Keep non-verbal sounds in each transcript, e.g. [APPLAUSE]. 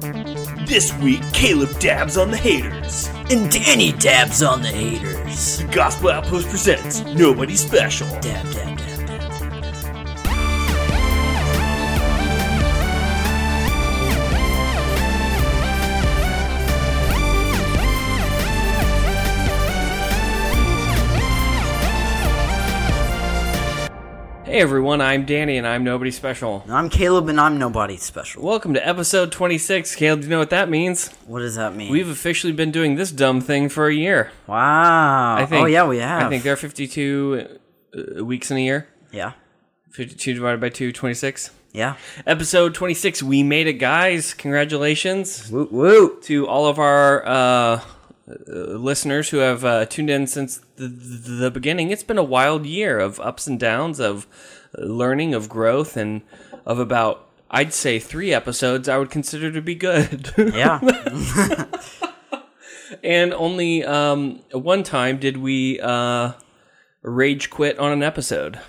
This week, Caleb dabs on the haters. And Danny dabs on the haters. The Gospel Outpost presents Nobody Special. Dab, dab, Hey everyone, I'm Danny and I'm Nobody Special. I'm Caleb and I'm nobody special. Welcome to episode 26. Caleb, do you know what that means? What does that mean? We've officially been doing this dumb thing for a year. wow. I think. oh yeah, we have. I think there are 52 uh, weeks in a year. yeah. 52 divided by 2, 26. Yeah. Episode 26, we made it, guys. Congratulations Woot woot. to all of our uh, uh, listeners who have uh, tuned in since the, the, the beginning. It's been a wild year of ups and downs, of uh, learning, of growth, and of about, I'd say, three episodes I would consider to be good. [LAUGHS] Yeah. [LAUGHS] and only um, one time did we uh, rage quit on an episode.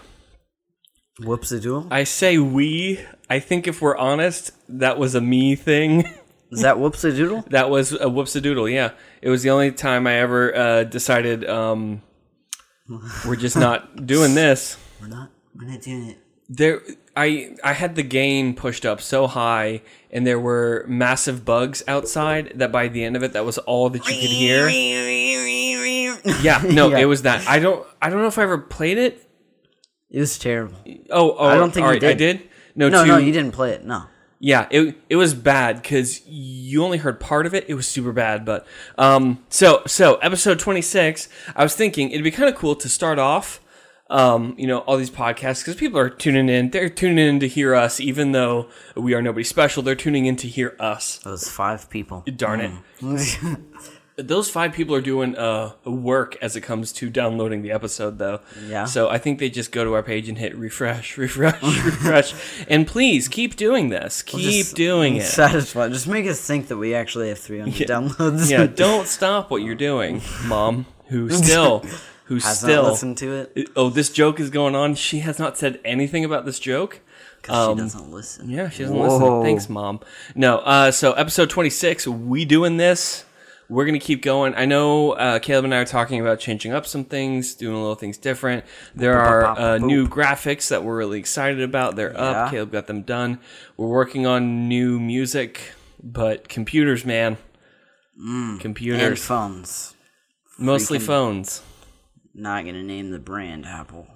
Whoops a doodle. I say we. I think if we're honest, that was a me thing. Is that whoops a doodle? [LAUGHS] that was a whoops a doodle. Yeah, it was the only time I ever uh, decided um, we're just not [LAUGHS] doing this. We're not. We're not doing it. There, I I had the gain pushed up so high, and there were massive bugs outside that by the end of it, that was all that you could hear. [LAUGHS] Yeah, no, Yeah. it was that. I don't I don't know if I ever played it. It was terrible. Oh, oh I don't think you right, I did. did. No, No, to- no, you didn't play it. No. Yeah, it it was bad because you only heard part of it. It was super bad, but um, so so episode twenty six. I was thinking it'd be kind of cool to start off, um, you know, all these podcasts because people are tuning in. They're tuning in to hear us, even though we are nobody special. They're tuning in to hear us. Those five people. Darn it. [LAUGHS] Those five people are doing uh, work as it comes to downloading the episode, though. Yeah. So I think they just go to our page and hit refresh, [LAUGHS] refresh, refresh. And please keep doing this. Keep Just doing it. Satisfy. Just make us think that we actually have 300 downloads. yeah, don't stop what you're doing, mom. Who [LAUGHS] still, who Has still? listened to it. Oh, this joke is going on. She has not said anything about this joke. Because she doesn't listen. Yeah, she doesn't Whoa. listen. Thanks, mom. No. Uh, so episode 26, we doing this. We're gonna keep going. I know uh, Caleb and I are talking about changing up some things, doing a little things different. There are uh, new graphics that we're really excited about. They're Yeah. up. Caleb got them done. We're working on new music, but computers, man, And computers, phones. mostly freaking- phones. Not gonna name the brand Apple.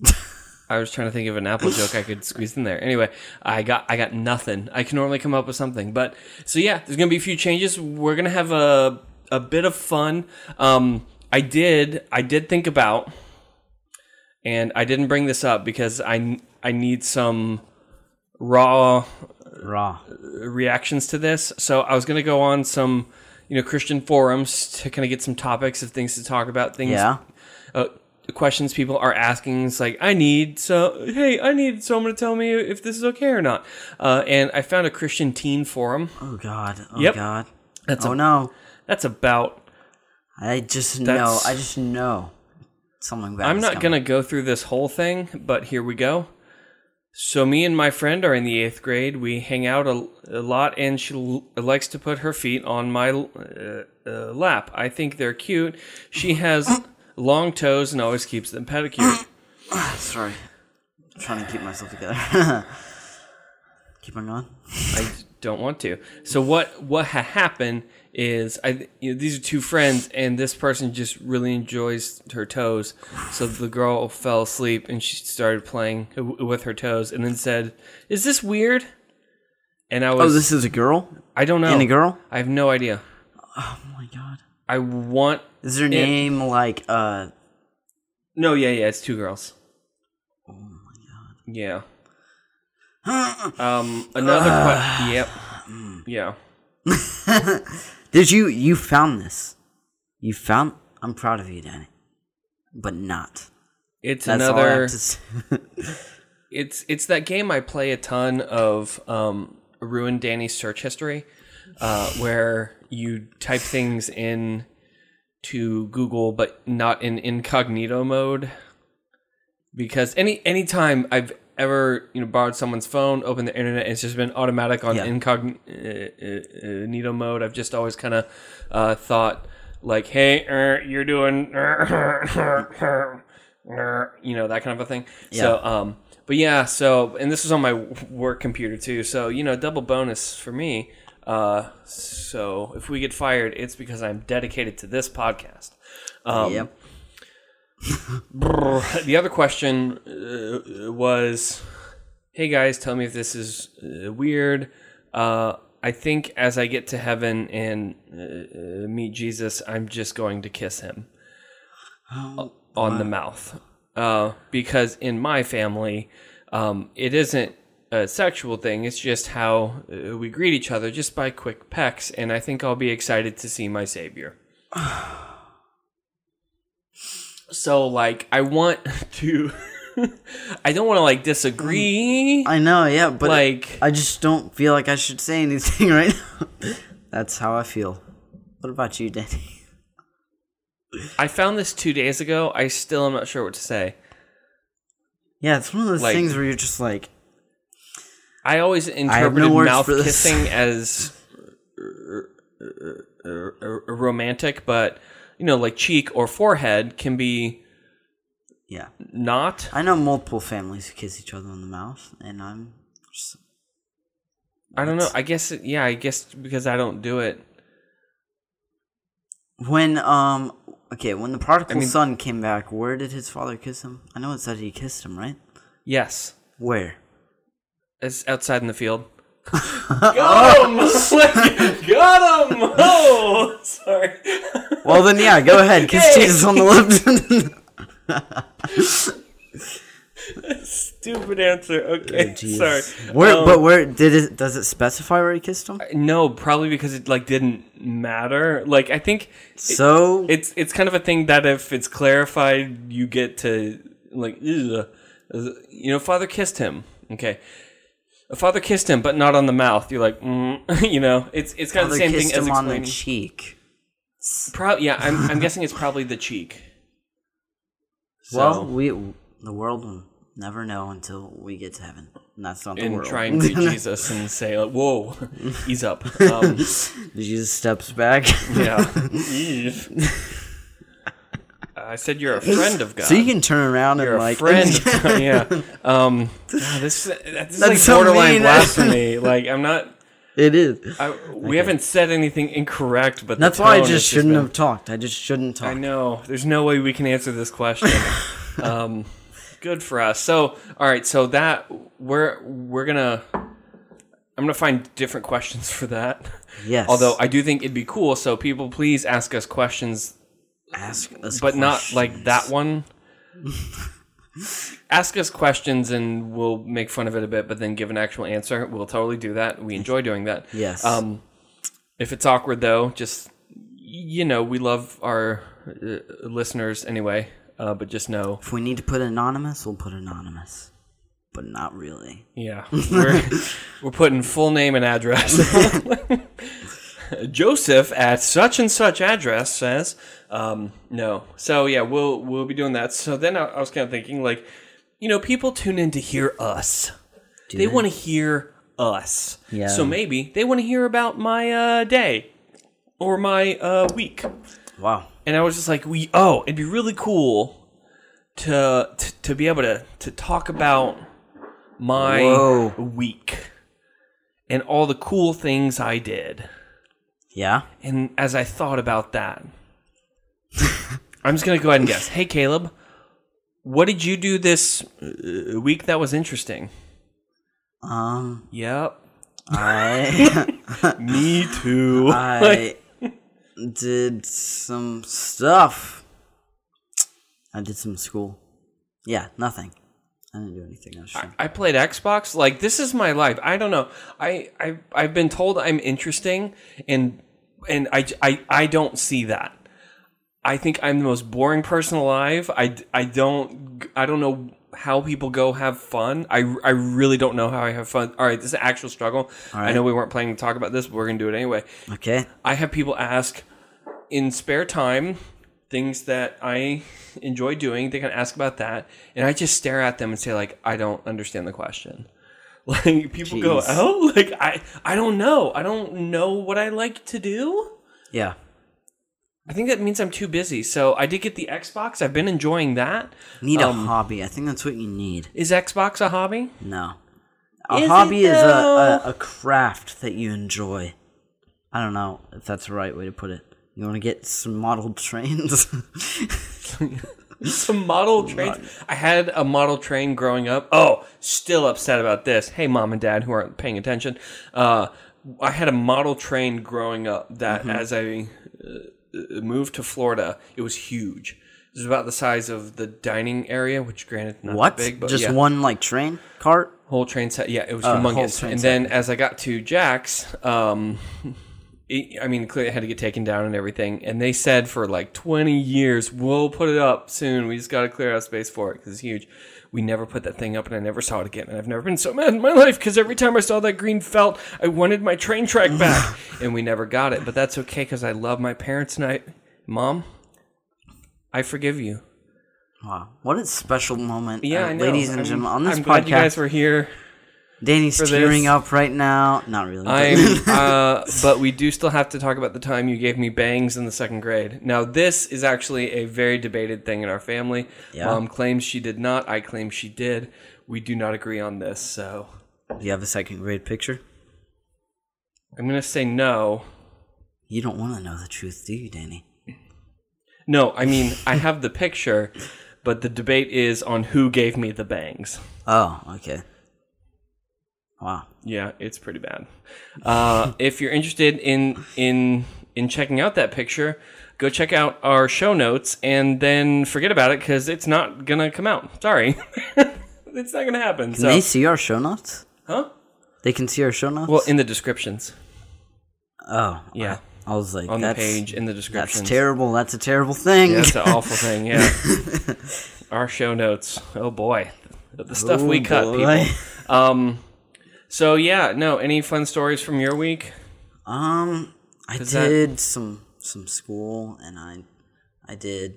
[LAUGHS] I was trying to think of an Apple joke I could [LAUGHS] squeeze in there. Anyway, I got I got nothing. I can normally come up with something, but so yeah, there's gonna be a few changes. We're gonna have a a bit of fun. Um, I did I did think about, and I didn't bring this up because I I need some raw Raw. reactions to this. So I was gonna go on some you know Christian forums to kind of get some topics of things to talk about. Things Yeah. uh, questions people are asking. It's like, I need so, hey, I need someone to tell me if this is okay or not. Uh, and I found a Christian teen forum. Oh God. Oh Yep. God. That's oh a- no. That's about. I just know. I just know something bad. I'm is not coming. gonna go through this whole thing, but here we go. So me and my friend are in the eighth grade. We hang out a, a lot, and she l- likes to put her feet on my uh, uh, lap. I think they're cute. She has [LAUGHS] long toes and always keeps them pedicured. [COUGHS] Sorry. I'm trying to keep myself together. [LAUGHS] keep on going. I don't want to. So what what ha- happened is I you know, these are two friends and this person just really enjoys her toes. So the girl fell asleep and she started playing w- with her toes and then said, "Is this weird?" And I oh, was, Oh, this is a girl I don't know. and a girl. I have no idea. Oh my God. I want Is her name like uh? No, yeah, yeah, it's two girls. Oh my God. Yeah. [LAUGHS] Um another [SIGHS] que- yep. Yeah. [LAUGHS] Did you you found this? You found. I'm proud of you, Danny. But not. It's That's another [LAUGHS] it's it's that game I play a ton of um ruin Danny's search history uh where you type things in to Google but not in incognito mode because any anytime I've ever you know borrowed someone's phone, opened the internet, it's just been automatic on Yeah. incognito mode. I've just always kind of uh, thought like, hey, er, you're doing, er, [LAUGHS] you know, that kind of a thing. So, um, but yeah, so and this was on my work computer too. So you know, double bonus for me. Uh, so if we get fired, it's because I'm dedicated to this podcast. Um, yep. [LAUGHS] the other question uh, was, "Hey guys, tell me if this is uh, weird." Uh, I think as I get to heaven and uh, meet Jesus, I'm just going to kiss him Oh, on the mouth, uh, because in my family, um, it isn't a sexual thing. It's just how uh, we greet each other, just by quick pecks, and I think I'll be excited to see my savior. [SIGHS] so, like, I want [LAUGHS] to. [LAUGHS] I don't want to like disagree. I know, yeah, but like, I just don't feel like I should say anything [LAUGHS] right now. That's how I feel. What about you, Danny? I found this two days ago. I still am not sure what to say. Yeah, it's one of those Like- things where you're just like, I always interpreted no mouth kissing [LAUGHS] as romantic, but you know, like cheek or forehead can be yeah. not. I know multiple families who kiss each other on the mouth, and I'm just, I don't know. I guess yeah. I guess because I don't do it. when um okay when the prodigal I mean- son came back, where did his father kiss him? I know it said he kissed him, right? Yes, Where? It's outside in the field. [LAUGHS] Got him! Got [LAUGHS] him! Oh, sorry. Well then, yeah, go ahead, kiss Yay! Jesus on the lips. [LAUGHS] Stupid answer. Okay, Oh, sorry. Where? Um, but where did it? Does it specify where he kissed him? No, probably because it like didn't matter. Like I think So it's it's kind of a thing that if it's clarified, you get to like, ugh. you know, father kissed him. Okay, a father kissed him, but not on the mouth. You're like, mm. [LAUGHS] you know, it's it's kind of the same thing as on the cheek. Pro- yeah, I'm I'm guessing it's probably the cheek. [LAUGHS] So, Well, we the world will never know until we get to heaven, and that's not the and world. try and greet Jesus and say, like, "Whoa, [LAUGHS] ease up." Um, Jesus steps back. yeah. I said you're a friend of God. so you can turn around You're and a like, friend. [LAUGHS] yeah. Um, God, this, this is like so borderline mean. blasphemy. Like I'm not. it is. I, we haven't said anything incorrect, but That's why I just shouldn't been- have talked. I just shouldn't talk. I know. There's no way we can answer this question. [LAUGHS] um, good for us. So, all right. So that we're we're gonna. I'm gonna find different questions for that. Yes. Although I do think it'd be cool. So people, please ask us questions ask us, but not like that one. Ask us questions and we'll make fun of it a bit, but then give an actual answer. We'll totally do that. We enjoy doing that. Yes. Um, if it's awkward though, just you know, we love our uh, listeners anyway. Uh, but just know, If we need to put anonymous, we'll put anonymous, but not really. yeah, we're [LAUGHS] we're putting full name and address. [LAUGHS] [LAUGHS] Joseph at such and such address says, um, no. So yeah, we'll we'll be doing that. So then I, I was kind of thinking, like, you know, people tune in to hear us. Do They want to hear us. Yeah. So maybe they want to hear about my uh, day or my uh, week. Wow. And I was just like, we oh, it'd be really cool to to, to be able to to talk about my Whoa. week and all the cool things I did. Yeah. And as I thought about that, [LAUGHS] I'm just gonna go ahead and guess. Hey, Caleb, what did you do this uh, week that was interesting? Um. Yep, I [LAUGHS] me too. [LAUGHS] I did some stuff. I did some school. Yeah, nothing. I didn't do anything. I just I played Xbox. Like this is my life. I don't know. I I I've been told I'm interesting, and and I I I don't see that. I think I'm the most boring person alive. I I don't I don't know how people go have fun. I I really don't know how I have fun. All right, this is an actual struggle. I know we weren't planning to talk about this, but we're gonna do it anyway. okay. I have people ask in spare time things that I enjoy doing. They can ask about that, and I just stare at them and say like, I don't understand the question. [LAUGHS] Like people go, Jeez. oh, [LAUGHS] like I, I don't know. I don't know what I like to do. Yeah. I think that means I'm too busy. So I did get the Xbox. I've been enjoying that. Need a Um, hobby. I think that's what you need. Is Xbox a hobby? No. A Is hobby is a, a, a craft that you enjoy. I don't know if that's the right way to put it. You want to get some model trains? [LAUGHS] Some model trains. I had a model train growing up. Oh, still upset about this. Hey, mom and dad who aren't paying attention. Uh, I had a model train growing up that as I uh, moved to Florida, it was huge. It was about the size of the dining area, which granted not what? big, but Just yeah. one like train cart? whole train set. Yeah, it was whole humongous. And set. then as I got to Jack's, um, [LAUGHS] I mean, clearly it had to get taken down and everything. And they said for like 20 years, we'll put it up soon. We just got to clear out space for it because it's huge. We never put that thing up, and I never saw it again. And I've never been so mad in my [LAUGHS] life because every time I saw that green felt, I wanted my train track back, [SIGHS] and we never got it. But that's okay because I love my parents, and I, mom, I forgive you. Wow. What a special moment. Yeah, uh, I know. Ladies and I'm- gentlemen, on this I'm glad you guys were here. Danny's tearing this. up right now. Not really. but- I'm, [LAUGHS] uh, but we do still have to talk about the time you gave me bangs in the second grade. Now, this is actually a very debated thing in our family. Yeah. Mom claims she did not. I claim she did. We do not agree on this, so Do you have a second grade picture? I'm gonna say no. You don't want to know the truth, do you, Danny? No, I mean I have the picture, but the debate is on who gave me the bangs. [LAUGHS] Oh, okay. Wow. Yeah, it's pretty bad. Uh, [LAUGHS] if you're interested in in in checking out that picture, go check out our show notes and then forget about it because it's not gonna come out. Sorry, [LAUGHS] it's not gonna happen. Can so, they see our show notes? huh? They can see our show notes? Well, in the descriptions. oh, Yeah, I was like, on the page in the description. That's terrible. That's a terrible thing. Yeah, that's an awful thing. Yeah, [LAUGHS] our show notes. Oh boy, the stuff we Oh, cut, boy. people. Um. So yeah, no. Any fun stories from your week? Um, I that- did some some school, and I I did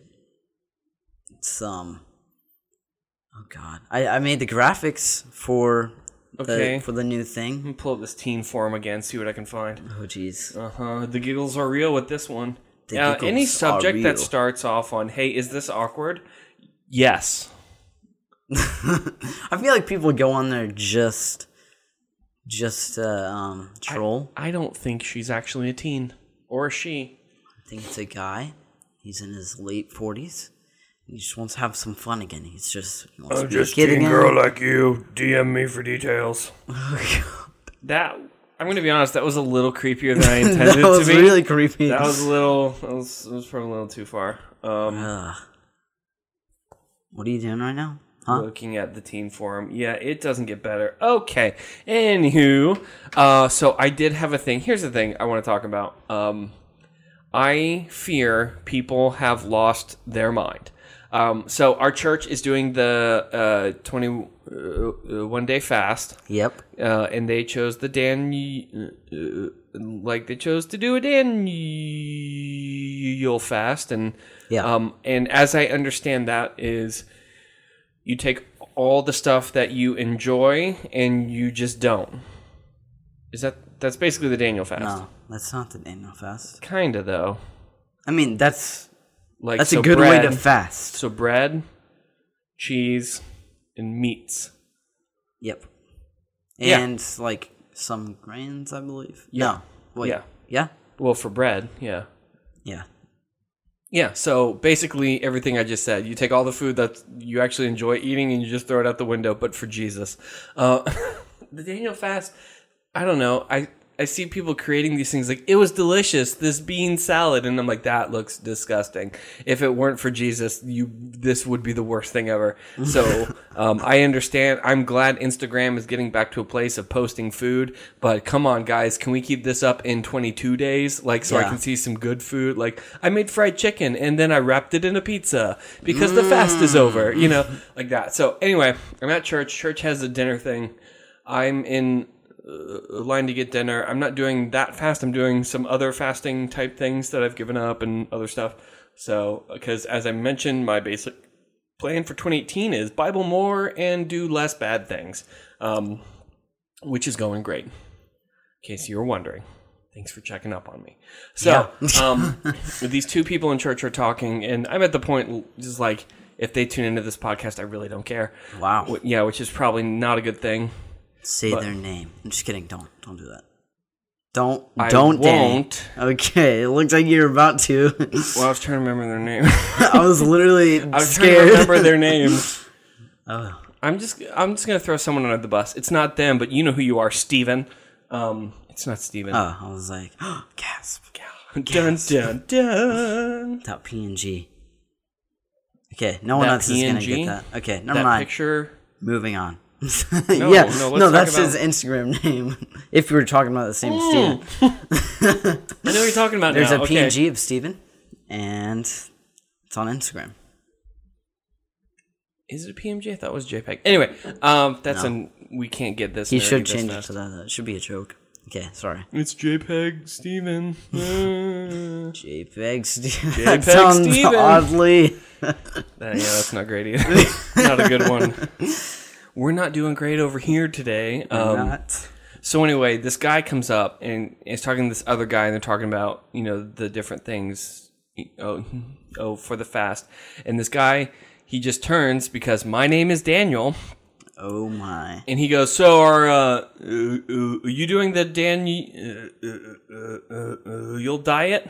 some. Oh God, I I made the graphics for Okay. the for the new thing. Let me pull up this teen forum again, see what I can find. Oh jeez. Uh huh. The giggles are real with this one. The Yeah. Any giggles are subject that real. starts off on "Hey, is this awkward?" Yes. [LAUGHS] I feel like people go on there just just uh, um troll. I don't think she's actually a teen or a she. I think it's a guy. He's in his late forties. He just wants to have some fun again. He's just he wants to be a kid again. like you. DM me for details. [LAUGHS] that I'm gonna be honest. That was a little creepier than I [LAUGHS] intended that was to be. really creepy. that was a little. That was, that was probably a little too far. Um, Ugh. What are you doing right now? Huh? looking at the teen forum. Yeah, it doesn't get better. Okay. Anywho, uh, so I did have a thing. Here's the thing I want to talk about. Um, I fear people have lost their mind. Um, so our church is doing the uh, 21 day fast. Yep. Uh, and they chose the Dan, uh, like they chose to do a Daniel fast, and Yeah. um, and as I understand that is, you take all the stuff that you enjoy and you just don't. Is that that's basically the Daniel fast? No, that's not the Daniel fast. Kinda though. I mean, that's Like that's so a good way to fast. So bread, cheese, and meats. Yep. Yeah. And like some grains, I believe. No. Wait. Yeah. Yeah. Well, for bread, yeah. Yeah. Yeah, so basically everything I just said. You take all the food that you actually enjoy eating and you just throw it out the window, but for Jesus. Uh, [LAUGHS] the Daniel fast, I don't know. I, I see people creating these things like, it was delicious, this bean salad. And I'm like, that looks disgusting. If it weren't for Jesus, you this would be the worst thing ever. So [LAUGHS] um, I understand. I'm glad Instagram is getting back to a place of posting food. But come on, guys, can we keep this up in 22 days? Like, so I can see some good food. Like, I made fried chicken and then I wrapped it in a pizza because the fast is over, you know, like that. So, anyway, I'm at church. Church has a dinner thing. I'm in uh, line to get dinner. I'm not doing that fast. I'm doing some other fasting type things that I've given up and other stuff. So, because as I mentioned, my basic plan for 2018 is Bible more and do less bad things, um, which is going great. In case you were wondering. Thanks for checking up on me. So, [LAUGHS] um, [LAUGHS] these two people in church are talking, and I'm at the point just like if they tune into this podcast, I really don't care. Wow. Yeah, which is probably not a good thing. Say their name. I'm just kidding. Don't don't do that. Don't I don't Danny. Okay, it looks like you're about to. Well, I was trying to remember their name. [LAUGHS] I was literally [LAUGHS] I was scared. trying to remember their names. [LAUGHS] oh, I'm just I'm just gonna throw someone under the bus. It's not them, but you know who you are, Steven. Um, it's not Steven. oh, I was like, [GASPS] gasp. Dun dun dun. Dot PNG. Okay, no one That else is gonna get that. Okay, never That mind. picture. Moving on. [LAUGHS] No, yeah, no, no, that's about- his Instagram [LAUGHS] name. if we were talking about the same Steven. [LAUGHS] I know what you're talking about There's now. a okay. PNG of Steven, and it's on Instagram. Is it a PMG? I thought it was JPEG. Anyway, um, that's No. an we can't get this. He should this change it to that. That should be a joke. Okay, sorry. It's JPEG Steven. Uh, JPEG Steven. JPEG that sounds Steven. oddly. that- yeah, that's not great either. not a good one. We're not doing great over here today. Um, not. So anyway, this guy comes up and is talking to this other guy, and they're talking about you know the different things. Oh, [LAUGHS] oh, for the fast, and this guy he just turns because my name is Daniel, Oh my. and he goes, "So are uh, uh, uh, are you doing the Daniel uh, uh, uh, uh, you'll diet?"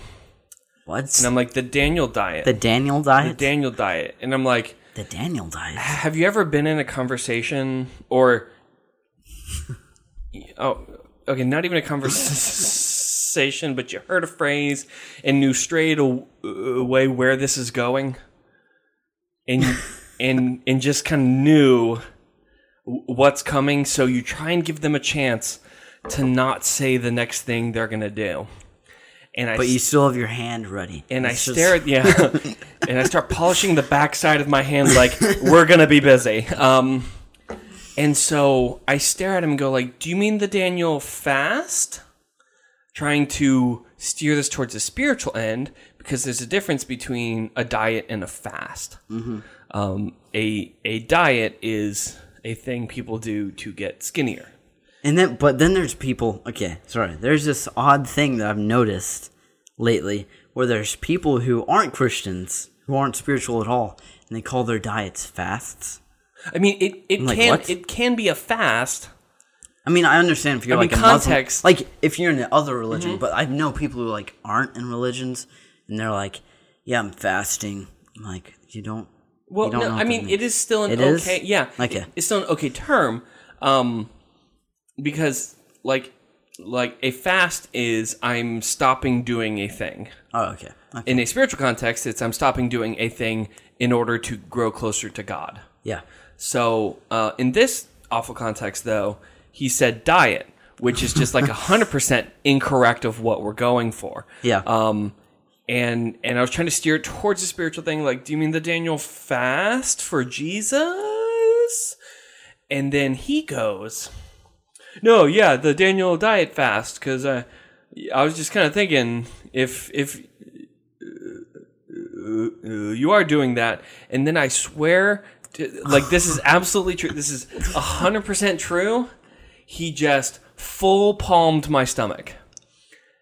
What? And I'm like, "The Daniel diet, the Daniel diet? the Daniel diet," and I'm like. The Daniel diet. Have you ever been in a conversation or oh okay, not even a conversation, but you heard a phrase and knew straight away uh, where this is going, and and and just kind of knew what's coming, so you try and give them a chance to not say the next thing they're gonna do. And I But you still have your hand ready. and I just- stare at yeah, [LAUGHS] and I start polishing the backside of my hand like we're gonna be busy. Um, and so I stare at him and go like, "Do you mean the Daniel fast?" Trying to steer this towards the spiritual end because there's a difference between a diet and a fast. Um, a a diet is a thing people do to get skinnier. And then, but then there's people. Okay, sorry. There's this odd thing that I've noticed lately, where there's people who aren't Christians, who aren't spiritual at all, and they call their diets fasts. I mean, it, it like, can what? it can be a fast. I mean, I understand if you're I mean, like a Muslim- context- like if you're in the other religion, Mm-hmm. but I know people who like aren't in religions, and they're like, "Yeah, I'm fasting." I'm like, you don't. Well, you don't no, I mean, it is still an It is? okay. Yeah, Okay. it- it's still an okay term, um, because like like a fast is I'm stopping doing a thing. Oh, okay. okay. In a spiritual context, it's I'm stopping doing a thing in order to grow closer to God. Yeah. So uh, in this awful context, though, he said diet, which is just like [LAUGHS] hundred percent incorrect of what we're going for. Yeah. Um, and and I was trying to steer it towards the spiritual thing. Like, do you mean the Daniel fast for Jesus? And then he goes, No, yeah, the Daniel diet fast, because I I was just kind of thinking if if uh, you are doing that, and then I swear, to, like this is absolutely true. This is hundred percent true. He just full palmed my stomach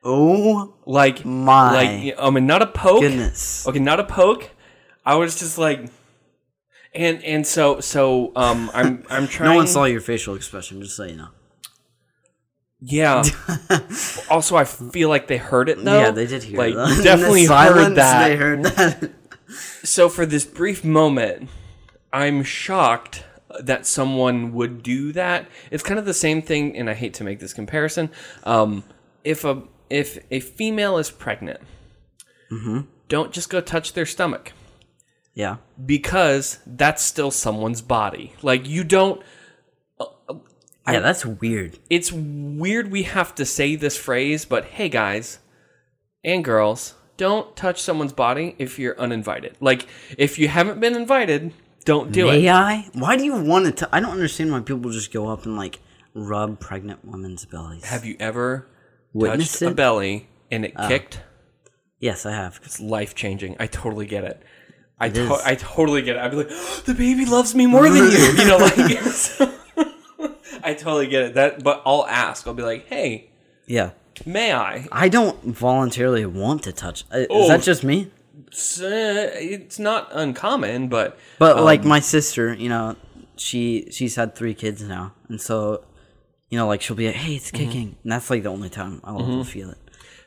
oh like My like I mean not a poke. goodness. Okay, not a poke. I was just like, and and so so um I'm I'm trying. [LAUGHS] No one saw your facial expression, just so you know. Yeah. [LAUGHS] also, I feel like they heard it though. yeah, they did hear Like it. though. [LAUGHS] In the definitely silence, heard that. They heard that. So for this brief moment, I'm shocked that someone would do that. It's kind of the same thing, and I hate to make this comparison. Um, if a if a female is pregnant, Mm-hmm. don't just go touch their stomach. yeah. because that's still someone's body. Like you don't Yeah, that's weird. it's weird we have to say this phrase, but hey guys and girls, don't touch someone's body if you're uninvited. Like if you haven't been invited, don't do May it. I? Why do you want to? I don't understand why people just go up and like rub pregnant women's bellies. Have you ever Witnessed touched a belly and it uh, kicked? Yes, I have. It's life changing. I totally get it. I is. to- I totally get it. I'd be like, [GASPS] the baby loves me more than you. You know, like [LAUGHS] I totally get it. That, but I'll ask. I'll be like, hey, Yeah. may I? I don't voluntarily want to touch. uh, Is Oh. that just me? It's, uh, it's not uncommon, but But um, like my sister, you know, she she's had three kids now, and so you know, like she'll be like, "Hey, it's Mm-hmm. kicking," and that's like the only time I'll ever feel it.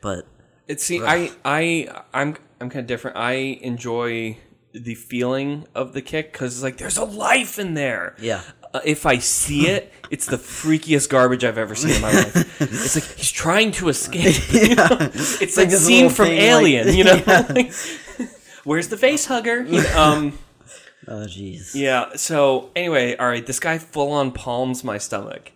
But It's see, I I I'm I'm kind of different. I enjoy the feeling of the kick because it's like there's a life in there. Yeah. Uh, if I see it, it's the freakiest garbage I've ever seen in my life. It's like he's trying to escape. [LAUGHS] [LAUGHS] It's like, like scene from thing, like- Alien, you [LAUGHS] know. Like, Where's the face hugger? You know, um, oh, jeez. yeah. So anyway, all right. This guy full on palms my stomach,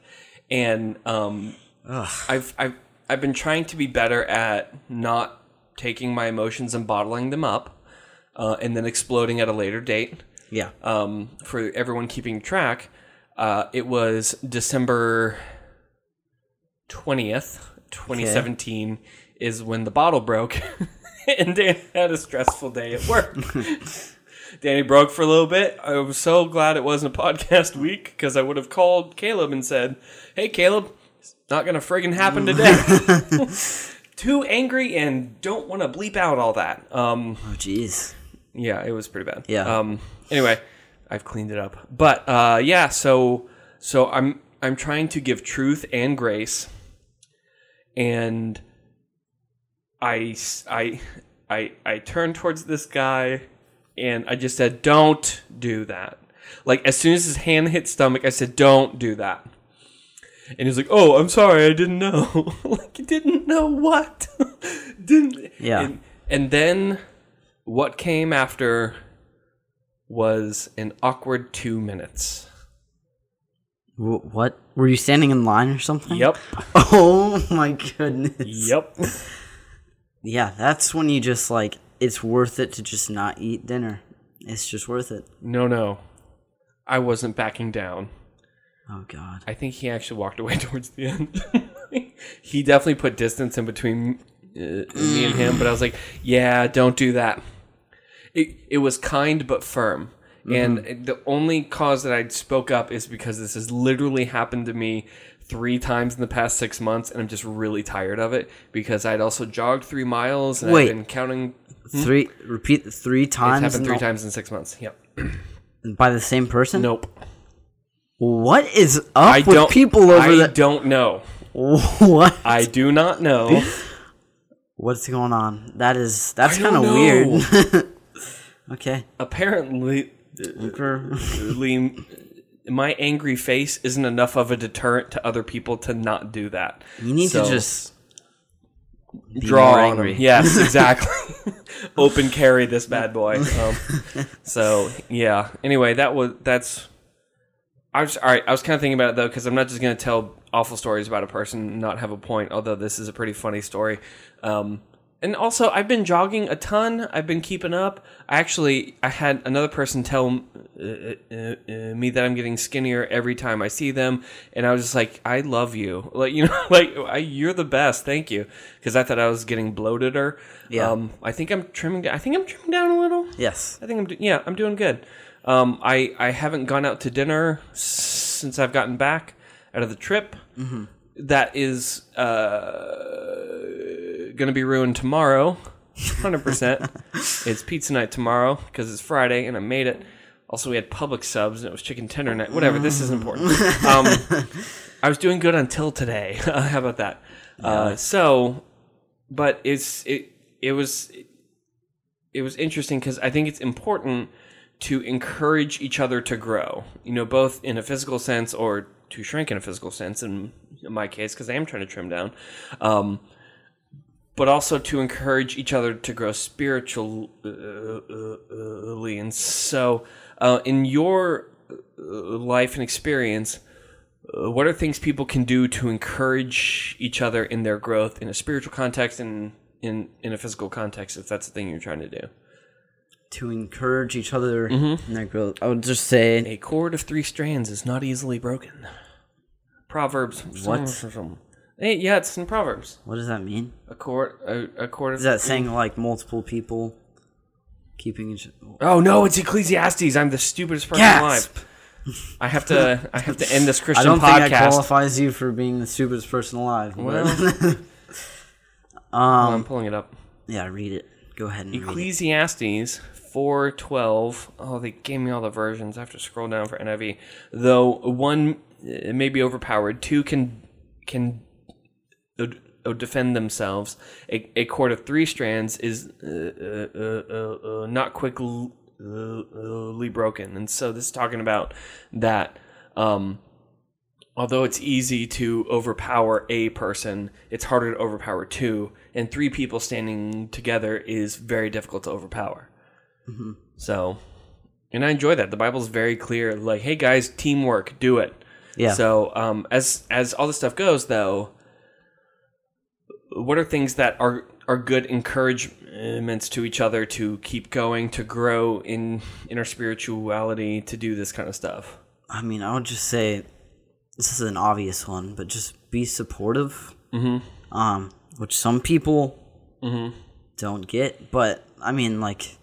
and um, I've I've I've been trying to be better at not taking my emotions and bottling them up, uh, and then exploding at a later date. Yeah. Um, for everyone keeping track, uh, it was December twentieth, twenty seventeen, is when the bottle broke, [LAUGHS] and Dan had a stressful day at work. [LAUGHS] Danny broke for a little bit. I was so glad it wasn't a podcast week because I would have called Caleb and said, "Hey, Caleb, it's not gonna friggin' happen today." [LAUGHS] Too angry and don't want to bleep out all that. Um, oh, jeez. yeah, it was pretty bad. Yeah. Um. Anyway, I've cleaned it up, but uh, yeah. So so I'm I'm trying to give truth and grace, and I I I I turned towards this guy, and I just said, "Don't do that." Like as soon as his hand hit stomach, I said, "Don't do that." And he's like, "Oh, I'm sorry, I didn't know." [LAUGHS] like, you didn't know what? [LAUGHS] didn't? Yeah. And, and then what came after was an awkward two minutes. What? Were you standing in line or something? Yep. [LAUGHS] Oh my goodness. Yep. Yeah, that's when you just like it's worth it to just not eat dinner. It's just worth it. No, no. I wasn't backing down. Oh god. I think he actually walked away [LAUGHS] towards the end. he definitely put distance in between uh, me and him, but I was like, "Yeah, don't do that." It it was kind but firm, mm-hmm. and the only cause that I spoke up is because this has literally happened to me three times in the past six months, and I'm just really tired of it because I'd also jogged three miles and Wait. I've been counting. Hmm? Three repeat the three It's times happened three the- times in six months. Yep. [CLEARS THROAT] by the same person? Nope. What is up I with don't. people over there? I there? don't know. [LAUGHS] What? I do not know. [LAUGHS] What's going on? That is that's kind of weird. [LAUGHS] okay. Apparently, [LAUGHS] my angry face isn't enough of a deterrent to other people to not do that. You need So, to just draw on angry. Yes, [LAUGHS] exactly. [LAUGHS] Open carry this bad boy. Um, so yeah. Anyway, that was that's. I was all right. I was kind of thinking about it though because I'm not just going to tell awful stories about a person and not have a point. Although this is a pretty funny story. Um, and also, I've been jogging a ton. I've been keeping up. I actually, I had another person tell uh, uh, uh, me that I'm getting skinnier every time I see them, and I was just like, "I love you, [LAUGHS] like you know, [LAUGHS] like I, you're the best. Thank you." Because I thought I was getting bloated or, Yeah. Um, I think I'm trimming. I think I'm trimming down a little. Yes. I think I'm. do- Yeah, I'm doing good. Um, I I haven't gone out to dinner since I've gotten back out of the trip. That is uh, going to be ruined tomorrow. Hundred percent. It's pizza night tomorrow because it's Friday and I made it. Also, we had Publix subs and it was chicken tender night. Whatever. This is important. [LAUGHS] Um, I was doing good until today. [LAUGHS] How about that? Uh, so, but it's it it was it was interesting because I think it's important to encourage each other to grow. You know, both in a physical sense or to shrink in a physical sense. In, in my case, because I am trying to trim down, um, but also to encourage each other to grow spiritually. And so, uh, in your uh, life and experience. Uh, what are things people can do to encourage each other in their growth in a spiritual context and in in a physical context if that's the thing you're trying to do To encourage each other Mm-hmm. in their growth. I would just say a cord of three strands is not easily broken proverbs What? Hey, yeah, it's in Proverbs. What does that mean? A court, a, a court of. Is that saying like multiple people keeping each? Oh no, it's Ecclesiastes. I'm the stupidest person Gasp! alive. I have to. I have to end this [LAUGHS] Christian I don't think that qualifies you for being the stupidest person alive. but- Well, [LAUGHS] um, I'm pulling it up. yeah, read it. Go ahead and read it. Ecclesiastes four twelve. Oh, they gave me all the versions. I have to scroll down for NIV. Though one uh, may be overpowered, two can can uh, defend themselves. A, a cord of three strands is uh, uh, uh, uh, uh, not quickly uh, broken, and so this is talking about that. Um, although it's easy to overpower a person, it's harder to overpower two, and three people standing together is very difficult to overpower. So, and I enjoy that. The Bible's very clear, like, "Hey guys, teamwork, do it." Yeah. So, um, as as all this stuff goes, though, what are things that are are good encouragements to each other to keep going, to grow in in our spirituality, to do this kind of stuff? I mean, I would just say this is an obvious one, but just be supportive. Mm-hmm. Um, which some people don't get, but I mean, like,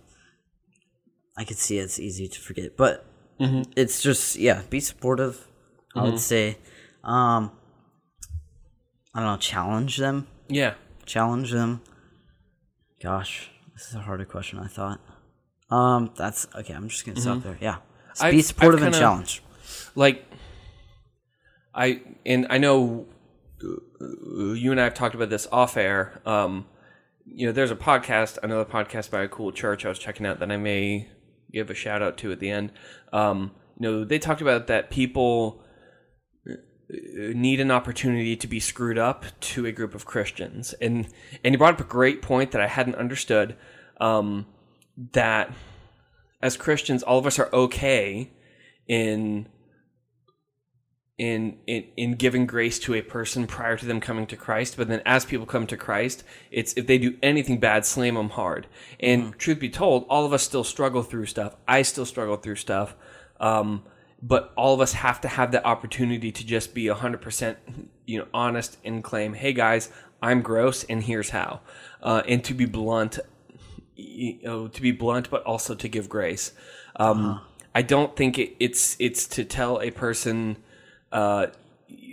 I could see it's easy to forget, but it's just yeah, be supportive. I would say, um, I don't know, challenge them, Yeah. challenge them. Gosh, this is a harder question. I thought. Um, that's okay. I'm just gonna stop there. Yeah, I've- be supportive and kinda- challenge. like I and I know uh, you and I have talked about this off air. Um, you know, there's a podcast, another podcast by a cool church I was checking out that I may give a shout out to at the end. Um, you know, they talked about that people need an opportunity to be screwed up to a group of Christians, and and he brought up a great point that I hadn't understood. Um, that as Christians, all of us are okay in in, in in giving grace to a person prior to them coming to Christ, but then as people come to Christ, it's if they do anything bad, slam them hard. And truth be told, all of us still struggle through stuff. I still struggle through stuff. Um, but all of us have to have that opportunity to just be 100% you know honest and claim hey guys i'm gross and here's how uh, and to be blunt you know, to be blunt, but also to give grace. Um, I don't think it, it's it's to tell a person, uh,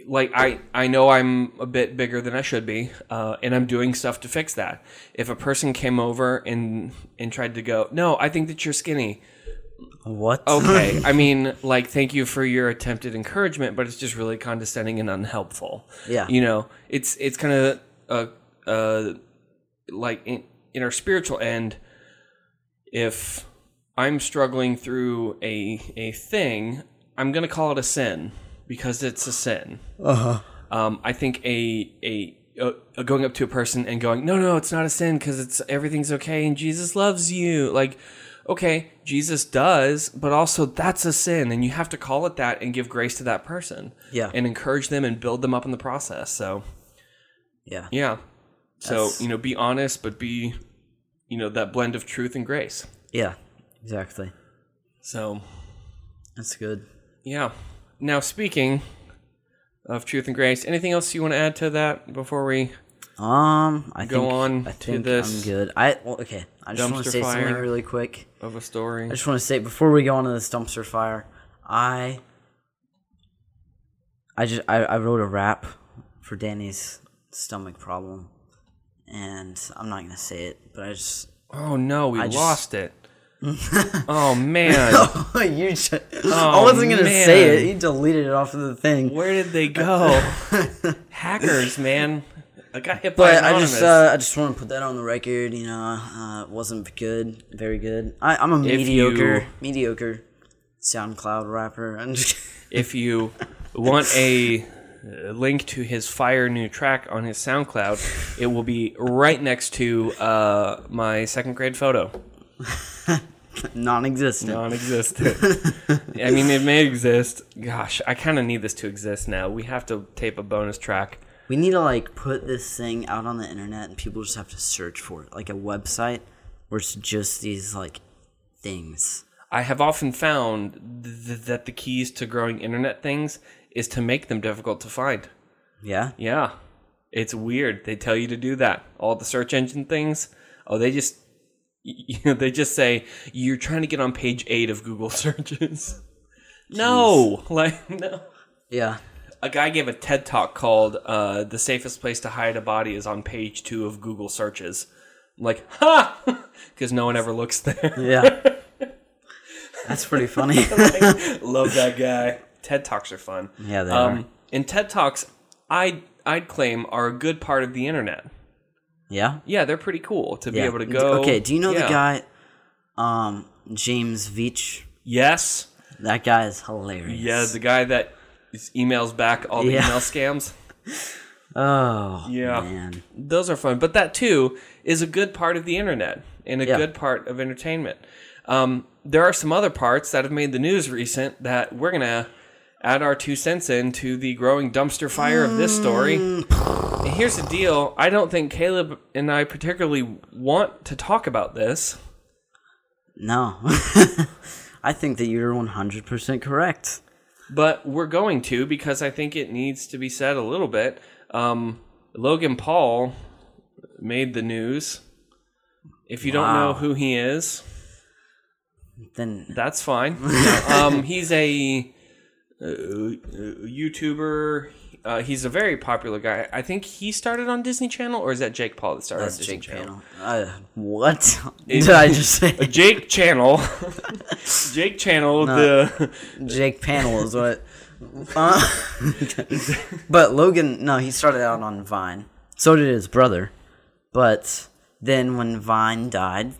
like I I know I'm a bit bigger than I should be, uh, and I'm doing stuff to fix that. If a person came over and and tried to go, no, I think that you're skinny. What? Okay, [LAUGHS] I mean, like, thank you for your attempted encouragement, but it's just really condescending and unhelpful. Yeah. you know, it's it's kind of uh uh like in, in our spiritual end, if I'm struggling through a a thing, I'm gonna call it a sin because it's a sin. Uh huh. Um, I think a a uh, going up to a person and going, no, no, it's not a sin because it's everything's okay and Jesus loves you. Like, okay, Jesus does, but also that's a sin, and you have to call it that and give grace to that person. Yeah. and encourage them and build them up in the process. So, yeah. yeah. So That's- you know, be honest, but be, you know, that blend of truth and grace. Yeah. Exactly. So That's good. yeah. Now speaking of truth and grace, anything else you want to add to that before we? Um, I Go think, on I to think this I'm good. I well, okay. I just want to say something really quick. Of a story. I just want to say before we go on to this dumpster fire, I I just I, I wrote a rap for Danny's stomach problem, and I'm not gonna say it, but I just Oh no, we I just- lost it. [LAUGHS] oh man, [LAUGHS] you just, I wasn't gonna say it. You deleted it off of the thing. where did they go? [LAUGHS] Hackers, man. I got hit by But I just uh, I just want to put that on the record. You know, uh, it wasn't good, very good. I, I'm a If mediocre, you- mediocre SoundCloud rapper. [LAUGHS] If you want a uh, link to his fire new track on his SoundCloud, it will be right next to uh, my second grade photo. [LAUGHS] non-existent. Non-existent. I mean, it may exist. Gosh, I kind of need this to exist now. We have to tape a bonus track. We need to like put this thing out on the internet, and people just have to search for it, like a website where it's just these like things. I have often found th- that the keys to growing internet things is to make them difficult to find. Yeah, Yeah. It's weird. They tell you to do that. All the search engine things. Oh, they just [LAUGHS] you know, they just say you're trying to get on page eight of Google [LAUGHS] searches. No, [LAUGHS] like no. Yeah. A guy gave a TED talk called uh, "The Safest Place to Hide a Body is on page two of Google searches." I'm like, ha, [LAUGHS] because no one ever looks there. Yeah. [LAUGHS] That's pretty funny. [LAUGHS] Love that guy. TED talks are fun. Yeah, they um, are. And TED talks, I I'd claim are a good part of the internet. Yeah. Yeah, they're pretty cool to be able to go. Okay, do you know Yeah. the guy um James Veitch? Yes. That guy is hilarious. Yeah, the guy that emails back all the Yeah. email scams. [LAUGHS] Oh, Yeah. man. Those are fun, but that too is a good part of the internet and a Yeah. good part of entertainment. Um, there are some other parts that have made the news recent that we're gonna add our two cents into the growing dumpster fire of this story. And here's the deal: I don't think Caleb and I particularly want to talk about this. No. [LAUGHS] I think that you're 100% correct. But we're going to because I think it needs to be said a little bit. Um, Logan Paul made the news. If you don't know who he is, Then that's fine. [LAUGHS] um, he's a, uh, uh, YouTuber. Uh, he's a very popular guy. I think he started on Disney Channel, or is that Jake Paul that started that's on Disney Jake Channel? Panel. Uh, what [LAUGHS] did I just say? [LAUGHS] Jake Channel. [LAUGHS] Jake Channel. The Jake Panel is what. Uh, but Logan, no, he started out on Vine. So did his brother. But then when Vine died,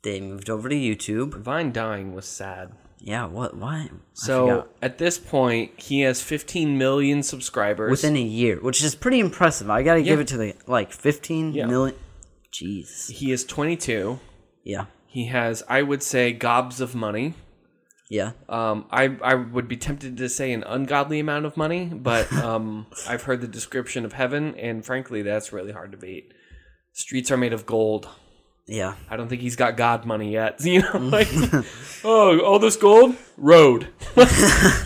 they moved over to YouTube. Vine dying was sad. Yeah, what? Why? So at this point, he has 15 million subscribers. within a year, which is pretty impressive. I gotta give Yeah. it to the like fifteen Yeah. million. Jeez. he is 22. Yeah. He has, I would say, gobs of money. Yeah. Um, I I would be tempted to say an ungodly amount of money, but [LAUGHS] um, I've heard the description of heaven, and frankly, that's really hard to beat. Streets are made of gold. Yeah. I don't think he's got God money yet. [LAUGHS] You know, [LAUGHS] like, oh, all this gold, road. [LAUGHS]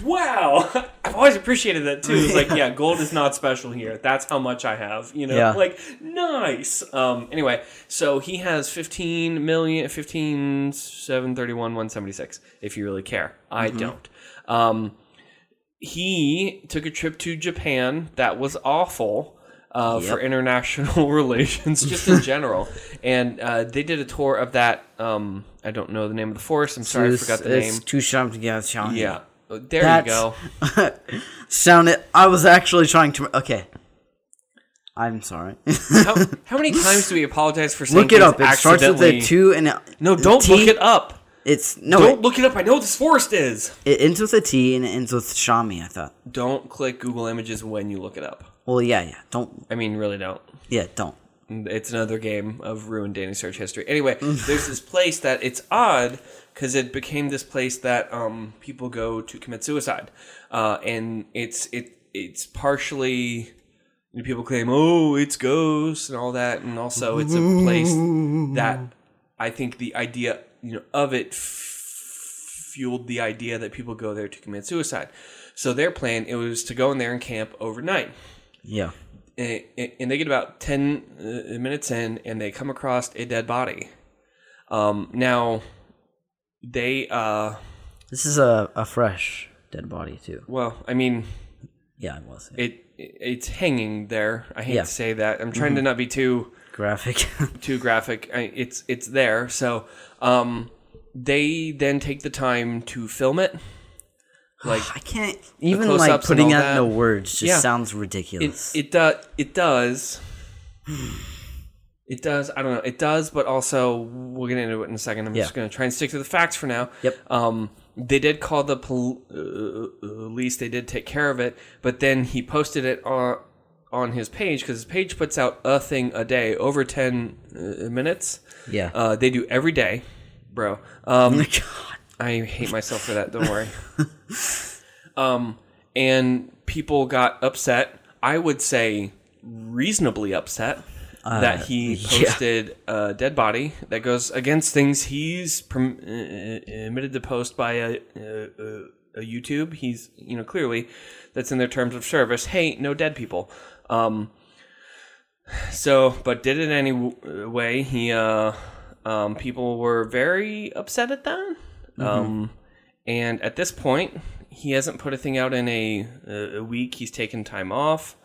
wow, I've always appreciated that too. It's like, yeah, gold is not special here. That's how much I have. You know, Yeah. like nice. Um, anyway, so he has 15 million, 15, 731, 176. If you really care, I don't. Um, he took a trip to Japan that was awful uh, for international [LAUGHS] relations, just in general. [LAUGHS] And uh, they did a tour of that. Um, I don't know the name of the forest. I'm sorry, I forgot the it's name. To get Yeah, there That's- you go. [LAUGHS] Sounded. I was actually trying to. Okay. I'm sorry. How, how many times do we apologize for saying look it up. It starts with a two and a, No, don't T. look it up. It's no. Don't It, look it up. I know what this forest is. it ends with a T and it ends with Shami. I thought. Don't click Google Images when you look it up. Well, yeah, yeah. Don't. I mean, really don't. Yeah, don't. It's another game of ruined dating search history. Anyway, [LAUGHS] there's this place that it's odd because it became this place that um, people go to commit suicide, uh, and it's it it's partially you know, people claim oh it's ghosts and all that, and also it's a place [LAUGHS] that I think the idea you know of it f- fueled the idea that people go there to commit suicide. So their plan it was to go in there and camp overnight Yeah. and, and they get about 10 uh, minutes in and they come across a dead body um, now they uh, This is a, a fresh dead body too. well i mean Yeah, it was it it's hanging there i hate Yeah. to say that i'm trying to not be too graphic. [LAUGHS] too graphic I, it's it's there so um, they then take the time to film it like [SIGHS] I can't even like putting that into that. words. Just Yeah. sounds ridiculous. it does it does [SIGHS] it does i don't know it does but also we'll get into it in a second i'm Yeah. just going to try and stick to the facts for now Yep. um they did call the pol- uh, police they did take care of it but then he posted it on on his page because his page puts out a thing a day over 10 uh, minutes yeah. uh, they do every day bro um [LAUGHS] God. I hate myself for that. Don't worry. um, and people got upset. I would say reasonably upset that he yeah. posted a dead body that goes against things he's perm- uh, admitted to post by a, a, a YouTube. He's you know clearly that's in their terms of service. Hey, no dead people. Um, So, but did it anyway. He, uh, um, people were very upset at that. Um, and at this point, he hasn't put a thing out in a, a week. He's taken time off.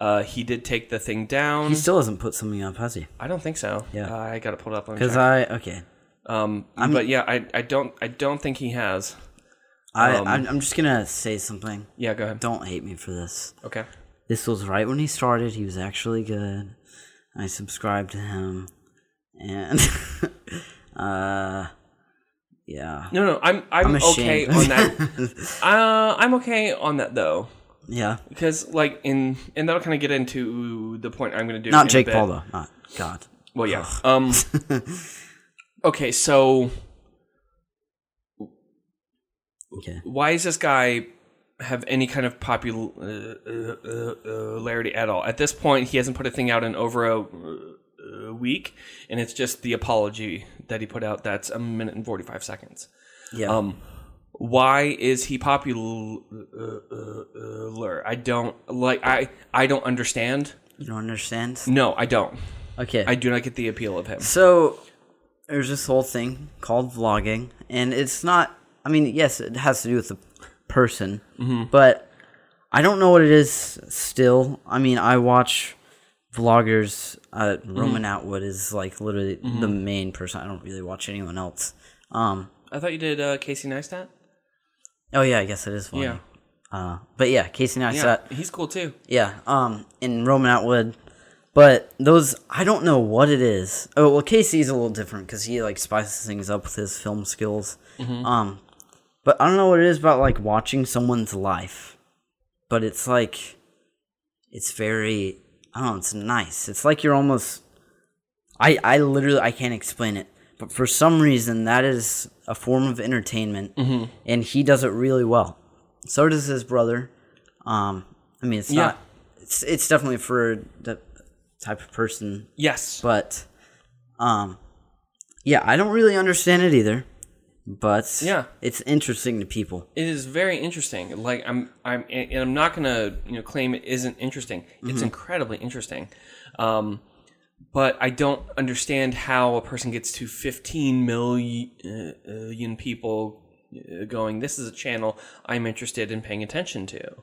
Uh, he did take the thing down. He still hasn't put something up, has he? I don't think so. Yeah. Uh, I got to pull it up. On Because I okay, um, but yeah, I, I don't I don't think he has. I Um, I'm, I'm just gonna say something. Yeah, go ahead. Don't hate me for this. Okay. This was right when he started. He was actually good. I subscribed to him, and [LAUGHS] uh, yeah, No, no, I'm I'm, I'm okay on that. [LAUGHS] uh, I'm okay on that though. yeah. Because like in and that'll kind of get into the point I'm going to do. Not Jake. Paul though. Not God. Well, yeah. Um. [LAUGHS] okay, so Okay. why does this guy have any kind of popularity uh, uh, uh, at all? At this point, he hasn't put a thing out in over a, a week, and it's just the apology that he put out. That's a minute and forty five seconds. Yeah. Um, why is he popular? I don't like. I I don't understand. you don't understand? No, I don't. Okay. I do not get the appeal of him. So there's this whole thing called vlogging, and it's not. I mean, yes, it has to do with the person, Mm-hmm. but I don't know what it is. Still, I mean, I watch vloggers. Uh, Mm-hmm. Roman Atwood is like literally the main person. I don't really watch anyone else. Um. I thought you did uh, Casey Neistat. Oh yeah, I guess it is funny. Yeah. Uh, but yeah, Casey Yeah, Neistat. he's cool too. Yeah, um, in Roman Atwood. But those, I don't know what it is. Oh, well, Casey's a little different because he like spices things up with his film skills. Um, but I don't know what it is about like watching someone's life. But it's like, it's very, I don't know, it's nice. It's like you're almost, I, I literally, I can't explain it. But for some reason, that is a form of entertainment, and he does it really well. So does his brother. Um, I mean, it's Yeah. not. It's it's definitely for the type of person, Yes. but um, yeah, I don't really understand it either. But Yeah. it's interesting to people. It is very interesting. Like I'm, I'm, and I'm not gonna, you know, claim it isn't interesting. It's incredibly interesting, um, but I don't understand how a person gets to 15 million uh, people uh, going. This is a channel I'm interested in paying attention to.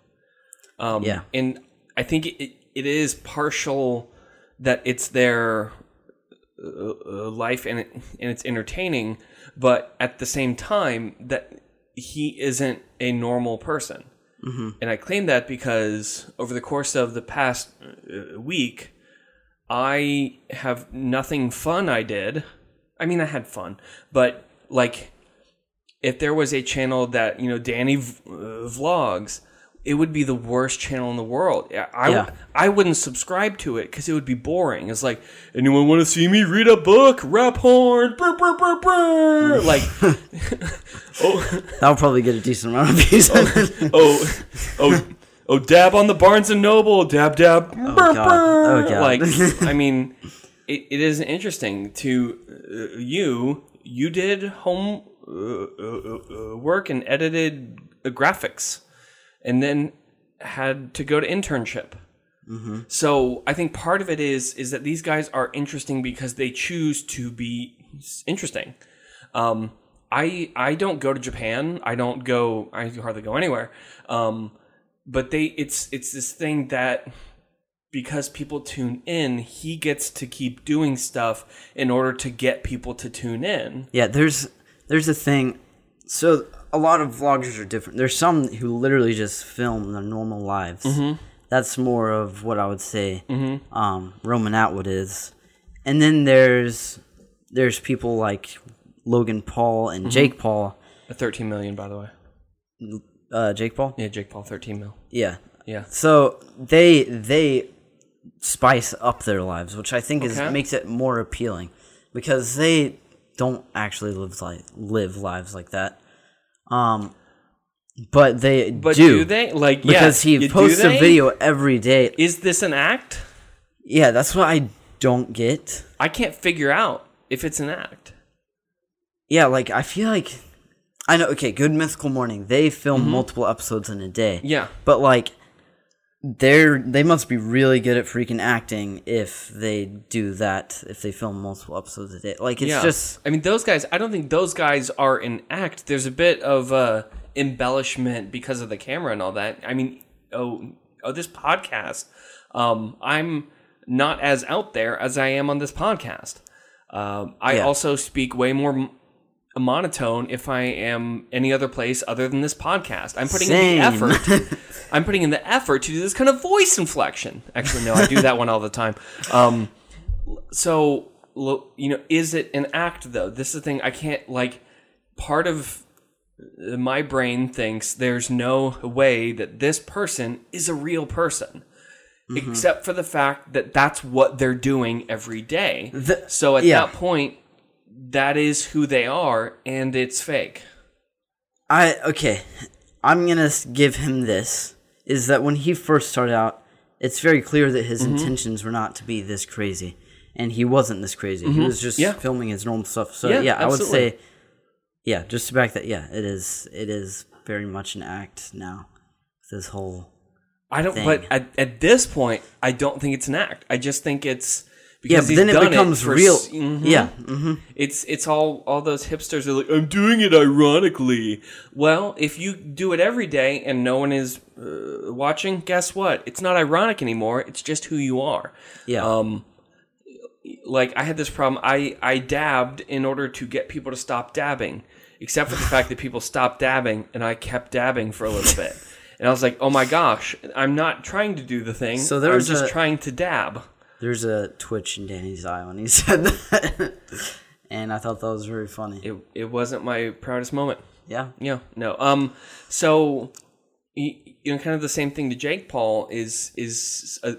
Um, Yeah. and I think it, it is partial that it's their uh, uh, life and it, and it's entertaining, but at the same time that he isn't a normal person. And I claim that because over the course of the past uh, week, I have nothing fun I did. I mean, I had fun, but like if there was a channel that you know Danny v- uh, vlogs, it would be the worst channel in the world. I I, Yeah. I wouldn't subscribe to it because it would be boring. It's like anyone want to see me read a book, rap horn, brr, brr, brr, brr. [LAUGHS] like [LAUGHS] oh That'll probably get a decent amount of views. oh oh oh dab on the Barnes and Noble, dab dab. brr, God. brr. Oh, God. Like [LAUGHS] I mean, it, it is interesting to uh, you. You did home uh, uh, uh, work and edited uh, graphics, and then had to go to internship. So I think part of it is is that these guys are interesting because they choose to be interesting. Um, I I don't go to Japan. I don't go. I hardly go anywhere. Um, but they it's it's this thing that because people tune in, he gets to keep doing stuff in order to get people to tune in. Yeah, there's there's a thing. So a lot of vloggers are different. There's some who literally just film their normal lives. That's more of what I would say um, Roman Atwood is. And then there's there's people like Logan Paul and Jake Paul. A 13 million, by the way. Uh, Jake Paul. Yeah, Jake Paul, 13 mil. Yeah. Yeah. So they they spice up their lives, which I think is makes it more appealing because they don't actually live like live lives like that. Um, but they But do, do, they like because yeah, he posts a video every day. Is this an act? Yeah, that's what I don't get. I can't figure out if it's an act. Yeah, like I feel like I know. Okay, Good Mythical Morning. They film multiple episodes in a day. Mm-hmm. Yeah. but like they're they must be really good at freaking acting if they do that if they film multiple episodes a day like it's just I mean, those guys. I don't think those guys are in act. There's a bit of uh, embellishment because of the camera and all that. I mean, oh, oh, this podcast. Um, I'm not as out there as I am on this podcast. Um, I Yeah. also speak way more m- monotone if I am any other place other than this podcast. I'm putting Same. in the effort. [LAUGHS] I'm putting in the effort to do this kind of voice inflection. Actually, no, I do that one all the time. Um, so you know is it an act though this is the thing i can't like part of my brain thinks there's no way that this person is a real person Mm-hmm. except for the fact that that's what they're doing every day The- so at yeah. that point that is who they are and it's fake I okay. I'm gonna give him this. Is that when he first started out, it's very clear that his mm-hmm. intentions were not to be this crazy, and he wasn't this crazy. He mm-hmm. was just Yeah. filming his normal stuff. So Yeah, yeah, I would say, yeah, just to back that, yeah, it is. It is very much an act now. This whole i don't thing. but at, at this point i don't think it's an act i just think it's yeah, but then it becomes for real. s- mhm. Yeah, hmm It's it's all all those hipsters are like I'm doing it ironically. Well, if you do it every day and no one is uh, watching, guess what? It's not ironic anymore. It's just who you are. yeah, Um, like I had this problem. I I dabbed in order to get people to stop dabbing, except for the fact that people stopped dabbing and I kept dabbing for a little bit. [LAUGHS] And I was like, "Oh my gosh, I'm not trying to do the thing. So there I'm was just a- trying to dab." There's a twitch in Danny's eye when he [LAUGHS] said that, and I thought that was very funny. It it wasn't my proudest moment. yeah, Yeah, no. Um, so you know, kind of the same thing to Jake Paul is is uh,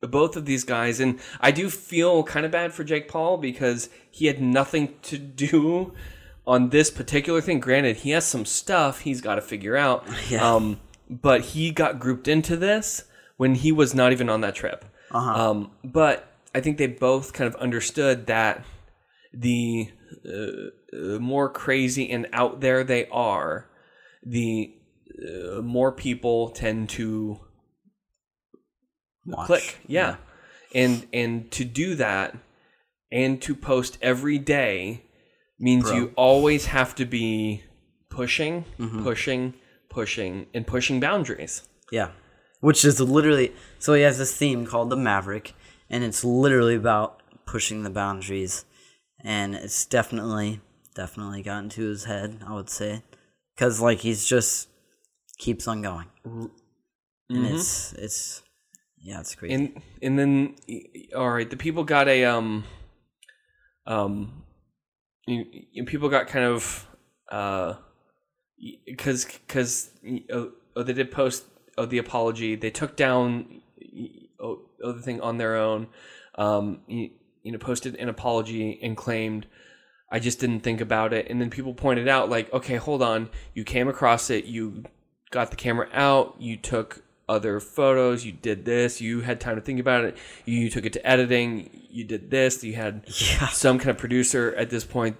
both of these guys, and I do feel kind of bad for Jake Paul because he had nothing to do on this particular thing. Granted, he has some stuff he's got to figure out. [LAUGHS] Yeah. Um, but he got grouped into this when he was not even on that trip. Uh-huh. Um, but I think they both kind of understood that the uh, uh, more crazy and out there they are, the uh, more people tend to Watch. click. Yeah. And and to do that and to post every day means Bro. you always have to be pushing, Mm-hmm. pushing, pushing and pushing boundaries. Yeah. Which is literally so he has this theme called the Maverick and it's literally about pushing the boundaries and it's definitely definitely gotten to his head, I would say. Cuz like he's just keeps on going. And it's it's yeah, it's crazy. And and then all right, the people got a um um you, you- people got kind of uh because because oh, oh, they did post oh the apology. They took down the thing on their own um you, you know posted an apology and claimed I just didn't think about it. And then people pointed out like okay hold on. You came across it. You got the camera out. You took other photos. You did this. You had time to think about it. You took it to editing. You did this. You had [LAUGHS] Yeah. some kind of producer at this point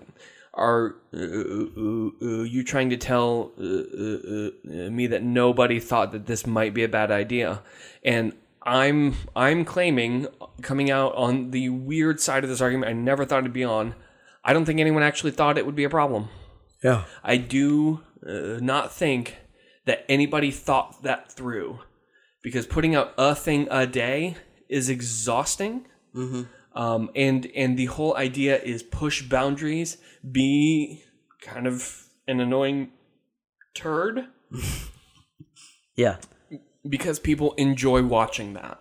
are uh, uh, uh, you trying to tell uh, uh, uh, me that nobody thought that this might be a bad idea and i'm i'm claiming coming out on the weird side of this argument i never thought it'd be on i don't think anyone actually thought it would be a problem yeah. I do uh, not think that anybody thought that through because putting out a thing a day is exhausting. Um, and and the whole idea is push boundaries, be kind of an annoying turd [LAUGHS] Yeah. because people enjoy watching that.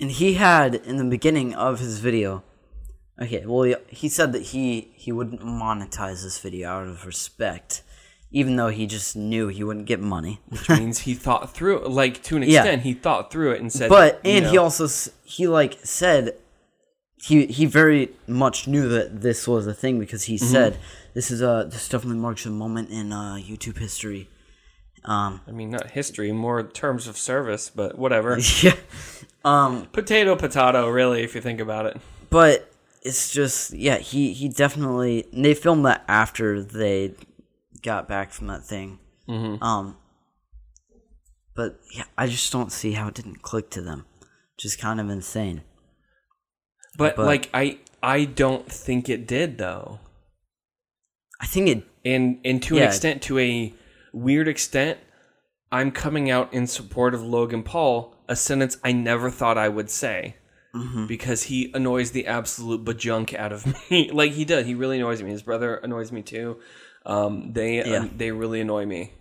And he had in the beginning of his video. Okay, well, he, he said that he he wouldn't monetize this video out of respect, even though he just knew he wouldn't get money. Which [LAUGHS] means he thought through, like to an Yeah. extent, he thought through it and said, But and he also he like said he he very much knew that this was a thing because he Mm-hmm. said this is a this definitely marks a moment in uh, YouTube history. Um, I mean, not history, more terms of service, but whatever. [LAUGHS] yeah. Um, potato, potato, really, if you think about it. but it's just yeah he he definitely they filmed that after they got back from that thing Mm-hmm. um But yeah, I just don't see how it didn't click to them. Just kind of insane. But, But- like I I don't think it did though. I think it And and to an extent to a weird extent, I'm coming out in support of Logan Paul, a sentence I never thought I would say. Mm-hmm. Because he annoys the absolute bajunk out of [LAUGHS] me. like he does. He really annoys me. His brother annoys me too. Um, they Yeah. they really annoy me.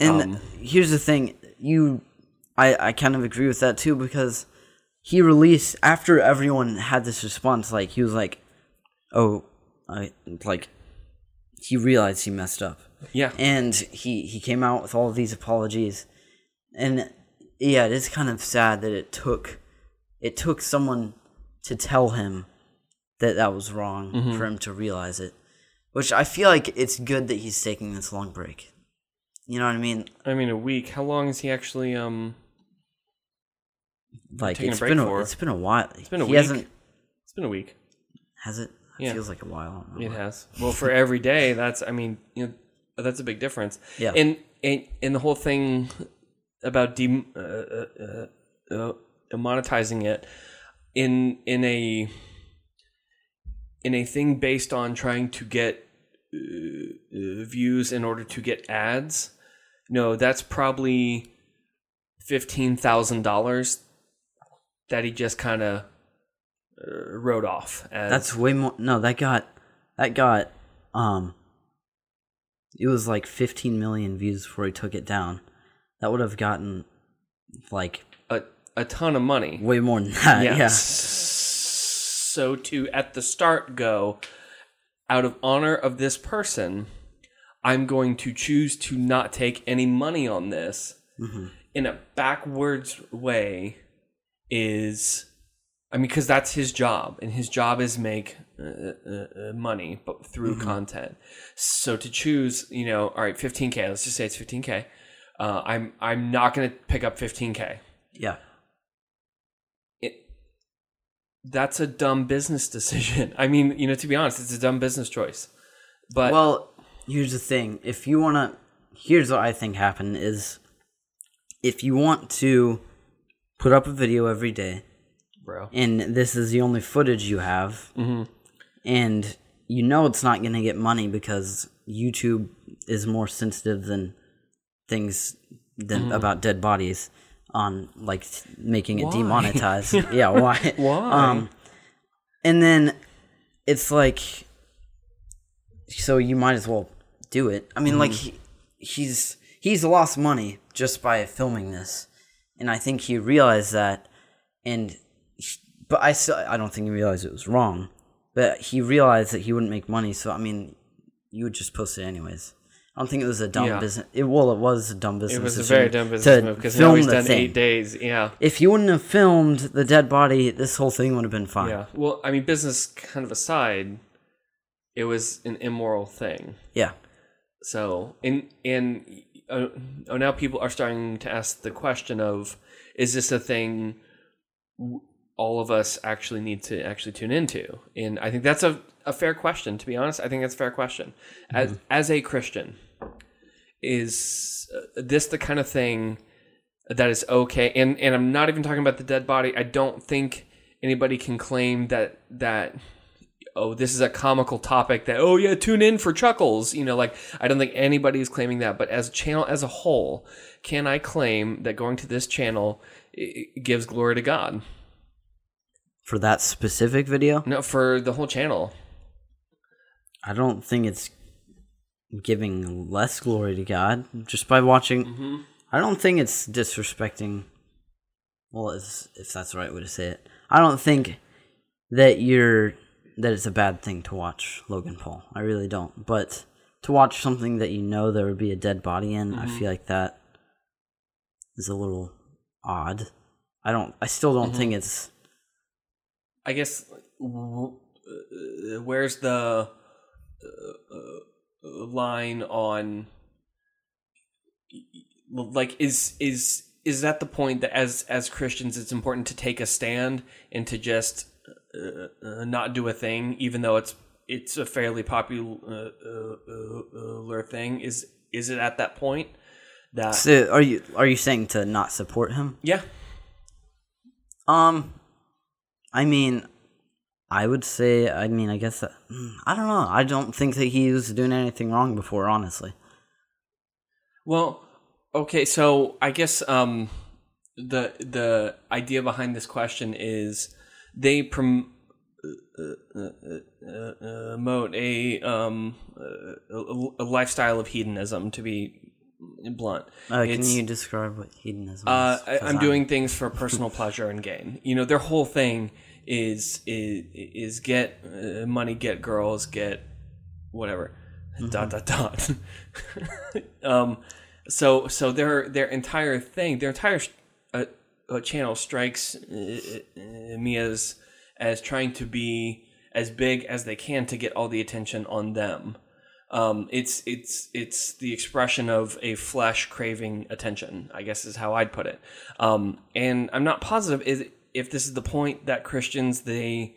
And Um, here's the thing, you, I, I kind of agree with that too because he released after everyone had this response. Like he was like, "Oh, I like," he realized he messed up, Yeah. and he he came out with all of these apologies, and yeah, it is kind of sad that it took, it took someone to tell him that that was wrong Mm-hmm. for him to realize it, which I feel like it's good that he's taking this long break. You know what I mean? I mean, a week. How long is he actually? Um, like taking a been a, for? it's been a while. It's been a he week. hasn't it's been a week. has it? It Yeah. feels like a while. It has. Well, for every day, that's. I mean, you know, that's a big difference. Yeah. And and and the whole thing about de- uh, uh, uh, uh, monetizing it in in a in a thing based on trying to get uh, uh, views in order to get ads. No, that's probably fifteen thousand dollars that he just kind of uh, wrote off. As, That's way more. No, that got that got um. It was like 15 million views before he took it down. That would have gotten like a, a ton of money. way more than that. Yeah. Yeah. So to at the start go, out of honor of this person, I'm going to choose to not take any money on this in a backwards way is I mean because that's his job and his job is make uh, uh, uh, money but through content. So to choose, you know, all right, 15k, let's just say it's 15k. Uh, I'm I'm not going to pick up 15k. Yeah. it that's a dumb business [LAUGHS] decision. I mean, you know, to be honest, it's a dumb business choice. But Well, here's the thing. If you want to, here's what I think happened is if you want to put up a video every day, bro, and this is the only footage you have, mm-hmm. and you know it's not going to get money because YouTube is more sensitive than things than mm-hmm. about dead bodies on like making it Why? demonetized. [LAUGHS] yeah, why? Why? Um, and then it's like, so you might as well do it. I mean, like mm-hmm. he, he's he's lost money just by filming this, and I think he realized that. And he- but I still I don't think he realized it was wrong. But he realized that he wouldn't make money, so I mean, you would just post it anyways. I don't think it was a dumb Yeah. business. It well, it was a dumb business. it was a very dumb business move because now he's done thing. eight days. Yeah, If you wouldn't have filmed the dead body, this whole thing would have been fine. yeah. Well, I mean, business kind of aside, it was an immoral thing. Yeah. So, and and uh, oh, now people are starting to ask the question of, is this a thing all of us actually need to actually tune into? And I think that's a, a fair question. To be honest, I think that's a fair question. As as a Christian, is uh, this the kind of thing that is okay? And and I'm not even talking about the dead body. I don't think anybody can claim that that oh, this is a comical topic that, oh, yeah, tune in for chuckles. You know, like, I don't think anybody is claiming that. But as a channel as a whole, can I claim that going to this channel gives glory to God? For that specific video, No, for the whole channel. I don't think it's giving less glory to God just by watching. Mm-hmm. I don't think it's disrespecting. Well, if, if that's the right way to say it, I don't think that you're that it's a bad thing to watch Logan Paul. I really don't. But to watch something that you know there would be a dead body in, I Mm-hmm. feel like that is a little odd. I don't. I still don't think Mm-hmm. it's. I guess, uh, where's the uh, uh, line on, like, is, is, is that the point that as as Christians it's important to take a stand and to just uh, uh, not do a thing even though it's it's a fairly popular uh, uh, uh, thing is is it at that point that So are you are you saying to not support him? yeah Um, I mean, I would say. I mean, I guess that, I don't know. I don't think that he was doing anything wrong before. Honestly, Well, okay, so I guess um, the the idea behind this question is they prom- uh, uh, uh, uh, promote a um uh, a, lifestyle of hedonism. To be blunt, uh, can you describe what hedonism uh, is? I, I'm doing things for personal pleasure and gain. You know, their whole thing is is, is get uh, money, get girls, get whatever. Dot dot dot. [LAUGHS] um, so so their their entire thing, their entire channel strikes uh, uh, me as as trying to be as big as they can to get all the attention on them. Um, it's it's it's the expression of a flesh craving attention. I guess is how I'd put it. Um, and I'm not positive is if this is the point that Christians they.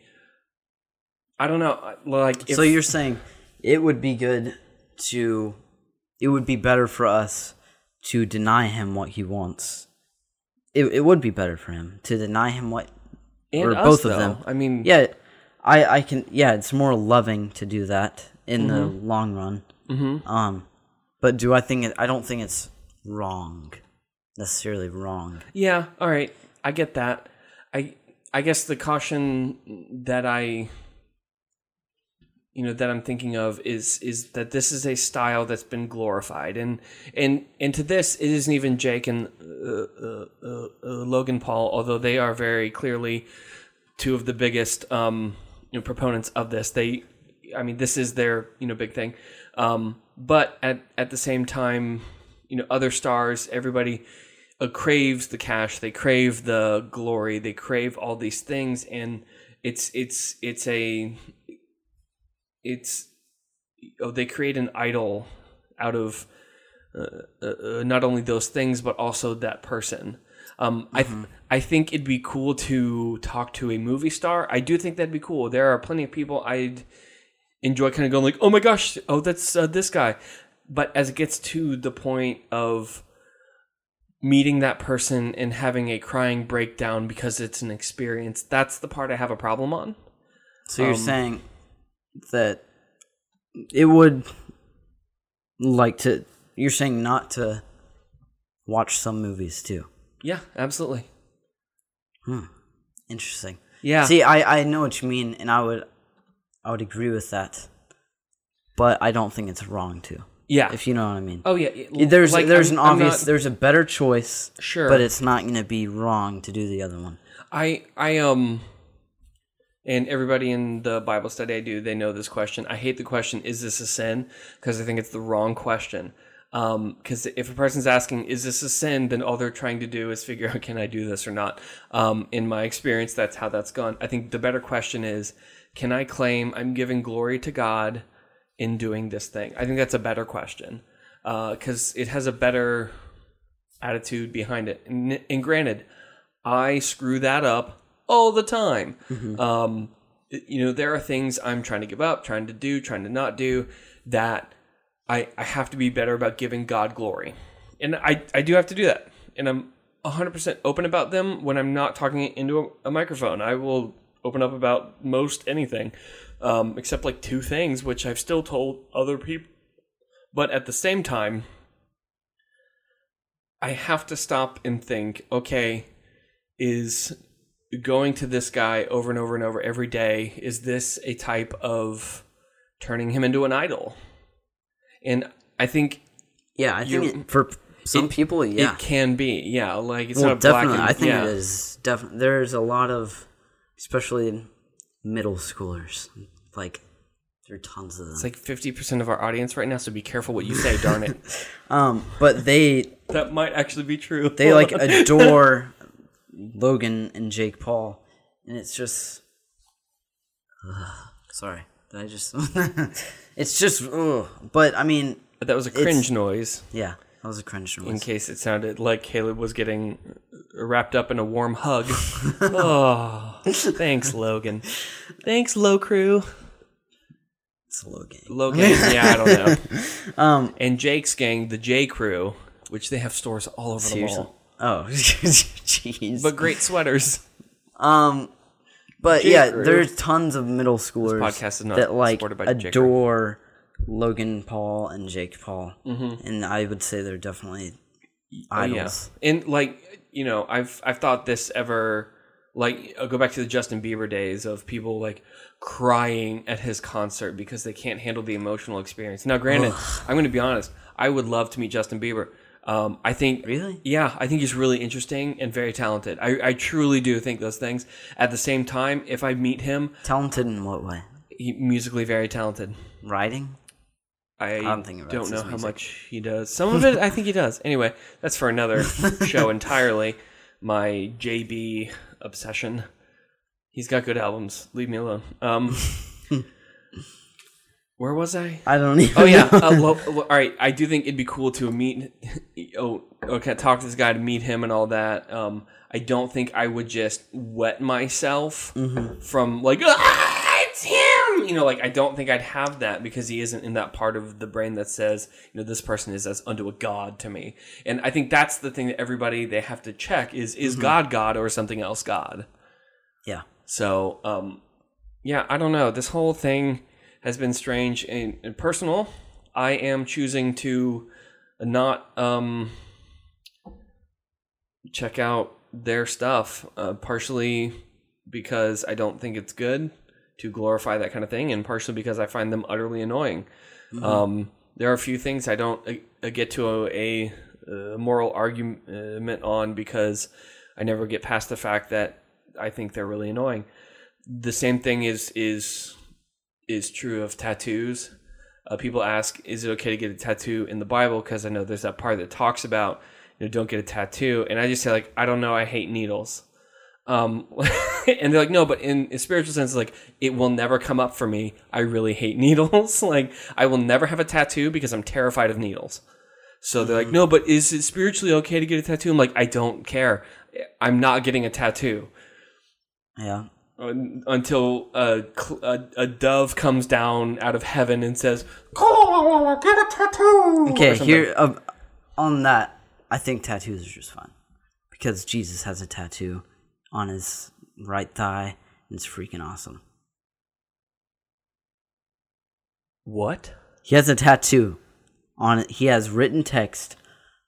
I don't know. Like, if, so you're saying it would be good to, it would be better for us to deny him what he wants. It it would be better for him to deny him what and or us, both of them. I mean, Yeah, I I can. Yeah, it's more loving to do that in the Mm-hmm. long run. Mm-hmm. Um, but do I think it? I don't think it's wrong, necessarily wrong. Yeah, all right. I get that. I I guess the caution that I you know that I'm thinking of is is that this is a style that's been glorified. And and and to this it isn't even Jake and uh, uh, uh, uh, Logan Paul although they are very clearly two of the biggest um you know proponents of this. They I mean this is their you know big thing. Um but at at the same time you know other stars everybody uh, craves the cash. They crave the glory. They crave all these things. And it's it's it's a it's oh they create an idol out of uh, uh, uh, not only those things but also that person um, I th- I think it'd be cool to talk to a movie star. I do think that'd be cool. There are plenty of people I'd enjoy kind of going like, "Oh my gosh, oh that's uh, this guy." But as it gets to the point of meeting that person and having a crying breakdown because it's an experience, that's the part I have a problem on. So you're Um, saying that it would like to. You're saying not to watch some movies too. Yeah, absolutely. Hmm. Interesting. Yeah. See, I I know what you mean, and I would I would agree with that, but I don't think it's wrong to. yeah. If you know what I mean. oh yeah. there's like, there's I'm- an obvious not- there's a better choice, Sure. but it's not going to be wrong to do the other one. I I um and everybody in the Bible study I do, they know this question. I hate the question, is this a sin? Because I think it's the wrong question. Because if a person's asking, is this a sin? Then all they're trying to do is figure out, [LAUGHS] can I do this or not? Um, in my experience, that's how that's gone. I think the better question is, can I claim I'm giving glory to God in doing this thing? I think that's a better question. Because it has a better attitude behind it. And, and granted, I screw that up all the time. Um, you know, there are things I'm trying to give up, trying to do, trying to not do that I, I have to be better about giving God glory. And I, I do have to do that. And I'm 100% open about them when I'm not talking into a, a microphone. I will open up about most anything, um, except like two things, which I've still told other people. But at the same time, I have to stop and think, okay, is going to this guy over and over and over every day, is this a type of turning him into an idol? And I think Yeah, I think it, for some it- people, yeah. it can be, yeah. Like it's well, not a black definitely. and- I think yeah. it is definitely. There's a lot of, especially middle schoolers, like there are tons of them. It's like fifty percent of our audience right now, so be careful what you say. darn it, [LAUGHS] um, but they that might actually be true. they like [LAUGHS] adore Logan and Jake Paul, and it's just. Ugh, sorry, did I just? [LAUGHS] it's just. Ugh. But I mean, that was a cringe noise. yeah, that was a cringe noise. In case it sounded like Caleb was getting wrapped up in a warm hug. [LAUGHS] oh, thanks, Logan. Thanks, Low Crew. It's Logan. Logan, yeah, I don't know. [LAUGHS] Um, And Jake's gang, the J Crew. which they have stores all over Seriously? the mall. Oh, [LAUGHS] jeez. But great sweaters. Um, but J. yeah, Crew. there's tons of middle schoolers podcast is not that like supported by J. Adore Logan Paul and Jake Paul, Mm-hmm. and I would say they're definitely Oh, yeah. idols. And like you know, I've I've thought this ever like I'll go back to the Justin Bieber days of people like crying at his concert because they can't handle the emotional experience. Now, granted, I'm going to be honest. I would love to meet Justin Bieber. Um, I think Really? yeah, I think he's really interesting and very talented. I, I truly do think those things. At the same time, if I meet him, Talented in what way? he, musically very talented. Writing? I, don't don't know how music. much he does. Some of it, I think he does. Anyway, that's for another [LAUGHS] show entirely. My JB obsession. He's got good albums. Leave me alone. Um, where was I? I don't even. Oh yeah. Uh, lo- lo- all right. I do think it'd be cool to meet. [LAUGHS] Oh, okay. Talk to this guy to meet him and all that. Um, I don't think I would just wet myself from like ah, it's him. You know, like I don't think I'd have that because he isn't in that part of the brain that says you know this person is as unto a god to me. And I think that's the thing that everybody they have to check is is God God or something else God. Yeah. So, um, yeah, I don't know. This whole thing has been strange and, and personal. I am choosing to not um, check out their stuff, uh, partially because I don't think it's good to glorify that kind of thing, and partially because I find them utterly annoying. Um, there are a few things I don't uh, get to a, a, moral argument on because I never get past the fact that I think they're really annoying. The same thing is is is true of tattoos. Uh, people ask, "Is it okay to get a tattoo in the Bible?" Because I know there's that part that talks about you know don't get a tattoo, and I just say like, I don't know, I hate needles. Um, [LAUGHS] and they're like, no, but in a spiritual sense, like it will never come up for me. I really hate [LAUGHS] needles. like I will never have a tattoo because I'm terrified of needles. So they're like, no, but is it spiritually okay to get a tattoo? I'm like, I don't care. I'm not getting a tattoo Yeah. Un- until a, a a dove comes down out of heaven and says, "Go get a tattoo." Okay, here uh, on that, I think tattoos are just fine because Jesus has a tattoo on his right thigh, and it's freaking awesome. What? He has a tattoo on it. He has written text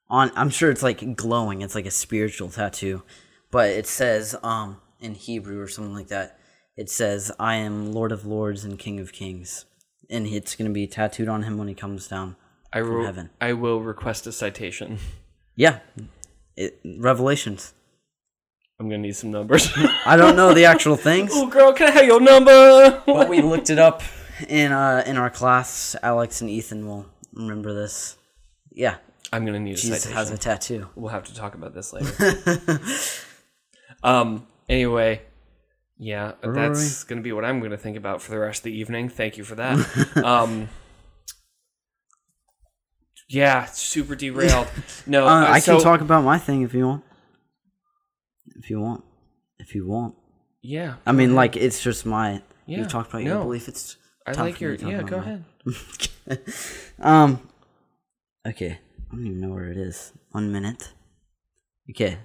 on. I'm sure it's like glowing. It's like a spiritual tattoo, but it says um in Hebrew or something like that. It says, "I am Lord of Lords and King of Kings," and it's gonna be tattooed on him when he comes down. I will. heaven. I will request a citation. Yeah, it, Revelations. I'm gonna need some numbers. [LAUGHS] I don't know the actual things, oh, girl, can I have your number? [LAUGHS] but we looked it up in uh in our class. Alex and Ethan will remember this. Yeah, I'm gonna need a Jesus citation. has a tattoo. We'll have to talk about this later. [LAUGHS] um. Anyway, yeah, that's gonna be what I'm gonna think about for the rest of the evening. Thank you for that. [LAUGHS] um. Yeah, super derailed. [LAUGHS] No, Uh, I so- can talk about my thing if you want. If you want, if you want. Yeah, I mean, like it's just my. Yeah, you talked about your belief. It's. I like your. Yeah, go ahead. [LAUGHS] Um. Okay, I don't even know where it is. One minute. Okay.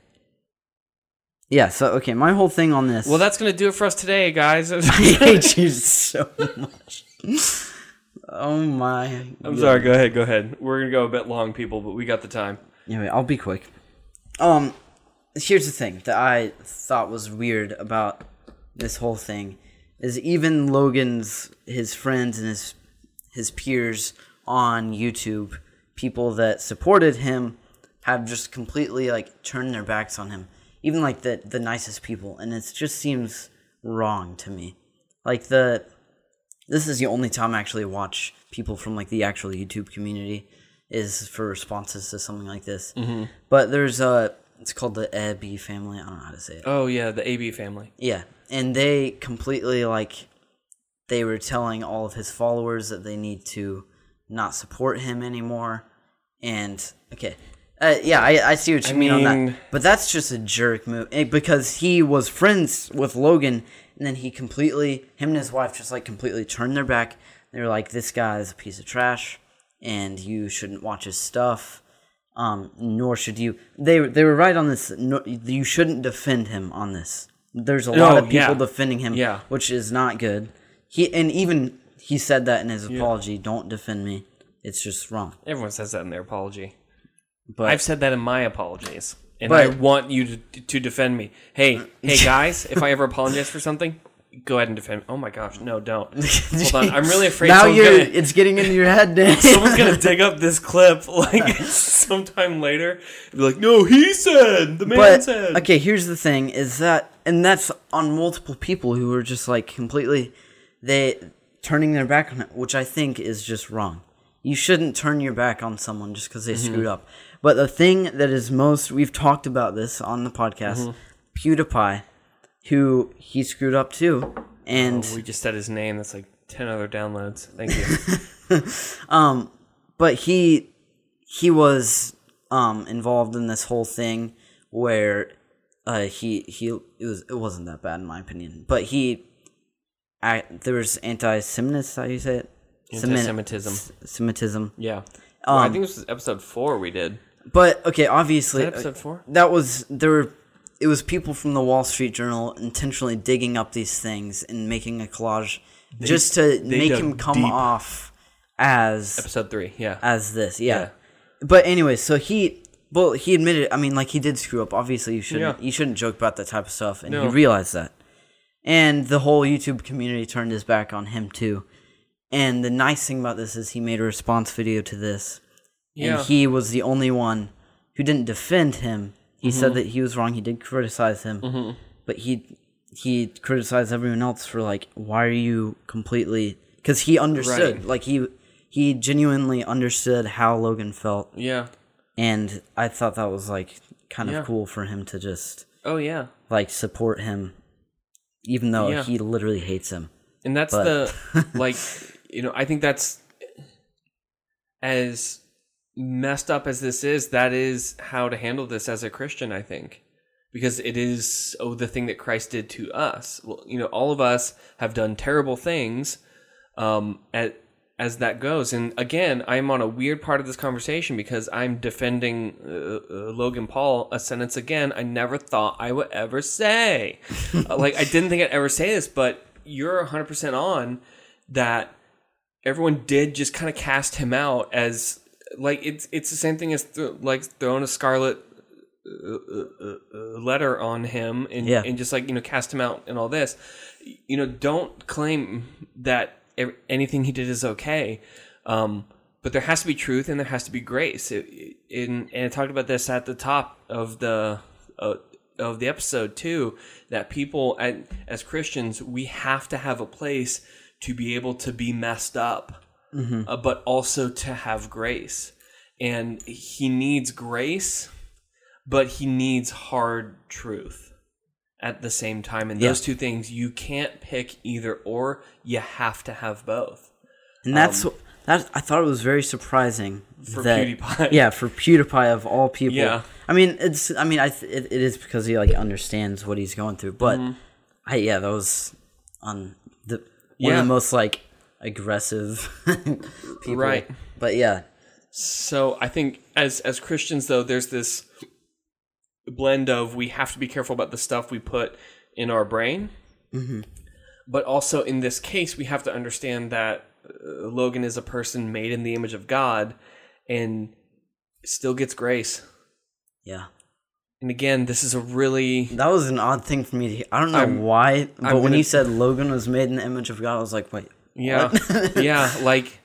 Yeah. So okay, my whole thing on this. Well, that's gonna do it for us today, guys. [LAUGHS] I hate you so much. Oh my. I'm sorry. Go ahead. Go ahead. We're gonna go a bit long, people, but we got the time. Anyway, I'll be quick. Um, here's the thing that I thought was weird about this whole thing is even Logan's his friends and his his peers on YouTube, people that supported him, have just completely like turned their backs on him. Even like the the nicest people, and it just seems wrong to me. Like the this is the only time I actually watch people from like the actual YouTube community is for responses to something like this. Mm-hmm. But there's a it's called the AB family. I don't know how to say it. Oh yeah, the AB family. Yeah, and they completely like they were telling all of his followers that they need to not support him anymore. And okay, uh, yeah, I, I see what you I mean, on that. But that's just a jerk move eh, because he was friends with Logan, and then he completely him and his wife just like completely turned their back. They were like, "This guy is a piece of trash, and you shouldn't watch his stuff." Um, nor should you. They they were right on this. No, you shouldn't defend him on this. There's a lot No, of people yeah. defending him, Yeah. which is not good. He and even he said that in his apology. Don't defend me. It's just wrong. Everyone says that in their apology. But I've said that in my apologies, and I want you to to defend me. Hey, hey [LAUGHS] guys, if I ever apologize for something, go ahead and defend. me. Oh my gosh, no, don't. [LAUGHS] Hold on, I'm really afraid. now someone's you're gonna, it's getting into your head, Dan. [LAUGHS] someone's gonna dig up this clip like sometime later. And be like, no, he said the man but said. okay, here's the thing: is that and that's on multiple people who are just like completely they turning their back on it, which I think is just wrong. You shouldn't turn your back on someone just because they Mm-hmm. screwed up. But the thing that is most we've talked about this on the podcast, Mm-hmm. PewDiePie, who he screwed up too, and We just said his name. That's like ten other downloads. Thank you. [LAUGHS] but he he was um involved in this whole thing where uh he he it was it wasn't that bad in my opinion but he I, there was anti-Semitism how you say it Anti-Semitism. S- Semitism yeah. Well, I Um, think this was episode four. We did. But okay obviously that uh, episode four? that was there were it was people from the Wall Street Journal intentionally digging up these things and making a collage just to make him come deep. off as Episode three. Yeah. as this, yeah. Yeah. But anyway, so he well, he admitted I mean like he did screw up. Obviously you shouldn't Yeah. you shouldn't joke about that type of stuff and he realized that. And the whole YouTube community turned his back on him too. And the nice thing about this is he made a response video to this. Yeah. And he was the only one who didn't defend him. He Mm-hmm. said that he was wrong. He did criticize him. But he he criticized everyone else for like why are you completely cuz he understood. Right. Like he he genuinely understood how Logan felt yeah. and I thought that was like kind of Yeah. cool for him to just Oh yeah. like support him even though Yeah. he literally hates him. and that's But- the [LAUGHS] like you know i think that's as messed up as this is that is how to handle this as a christian i think. Because it is oh the thing that christ did to us. Well you know all of us have done terrible things um at as that goes. And again i'm on a weird part of this conversation because i'm defending uh, uh, logan paul a sentence again i never thought i would ever say. Uh, like i didn't think i'd ever say this but you're 100% on that everyone did just kind of cast him out as like it's it's the same thing as th- like throwing a scarlet uh, uh, uh, uh, letter on him and Yeah. and just like you know cast him out and all this. You know don't claim that anything he did is okay um but there has to be truth and there has to be grace. It, it- and and I talked about this at the top of the uh, of the episode too that people and as Christians we have to have a place to be able to be messed up uh, but also to have grace and he needs grace but he needs hard truth at the same time and Yeah. those two things you can't pick either or you have to have both And that's that I thought it was very surprising Um, For that, PewDiePie. Yeah, for PewDiePie of all people. Yeah. I mean, it's I mean, I th- it, it is because he like understands what he's going through, but Mm-hmm. I yeah, that was on the one Yeah. of the most like aggressive [LAUGHS] people. Right. But yeah, So I think as as Christians though, there's this blend of we have to be careful about the stuff we put in our brain, but also in this case we have to understand that uh, Logan is a person made in the image of God and still gets grace. yeah. And again, this is a really That was an odd thing for me to hear. I don't know I'm- why, but I'm when gonna- he said Logan was made in the image of God, I was like, wait. Yeah, [LAUGHS] yeah, like,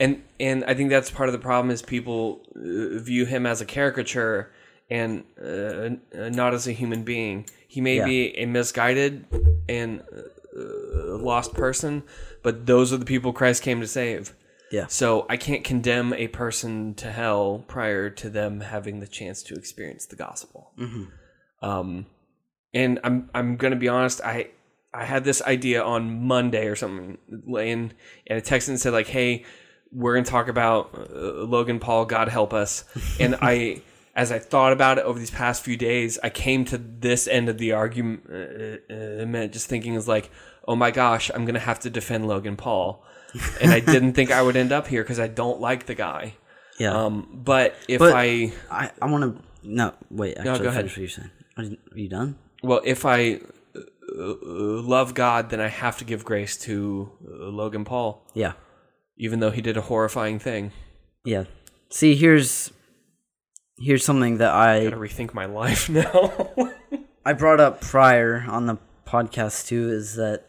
and and I think that's part of the problem is people uh, view him as a caricature and uh, uh, not as a human being. He may Yeah. be a misguided and uh, lost person, but those are the people Christ came to save. Yeah. So I can't condemn a person to hell prior to them having the chance to experience the gospel. Um, and I'm I'm gonna be honest. I I had this idea on Monday or something, and and I texted and said like, "Hey, we're gonna talk about uh, Logan Paul. God help us." [LAUGHS] and I, as I thought about it over these past few days, I came to this end of the argument, uh, uh, just thinking is like, "Oh my gosh, I'm gonna have to defend Logan Paul," [LAUGHS] and I didn't think I would end up here because I don't like the guy. Yeah. Um, but if But- I I, I want to. No, wait. Actually, go ahead. what you're saying. Are you, done? well, if I uh, uh, love God, then I have to give grace to uh, Logan Paul, Yeah. even though he did a horrifying thing. Yeah. See, here's here's something that I Gotta rethink my life [LAUGHS] now. I brought up prior on the podcast too is that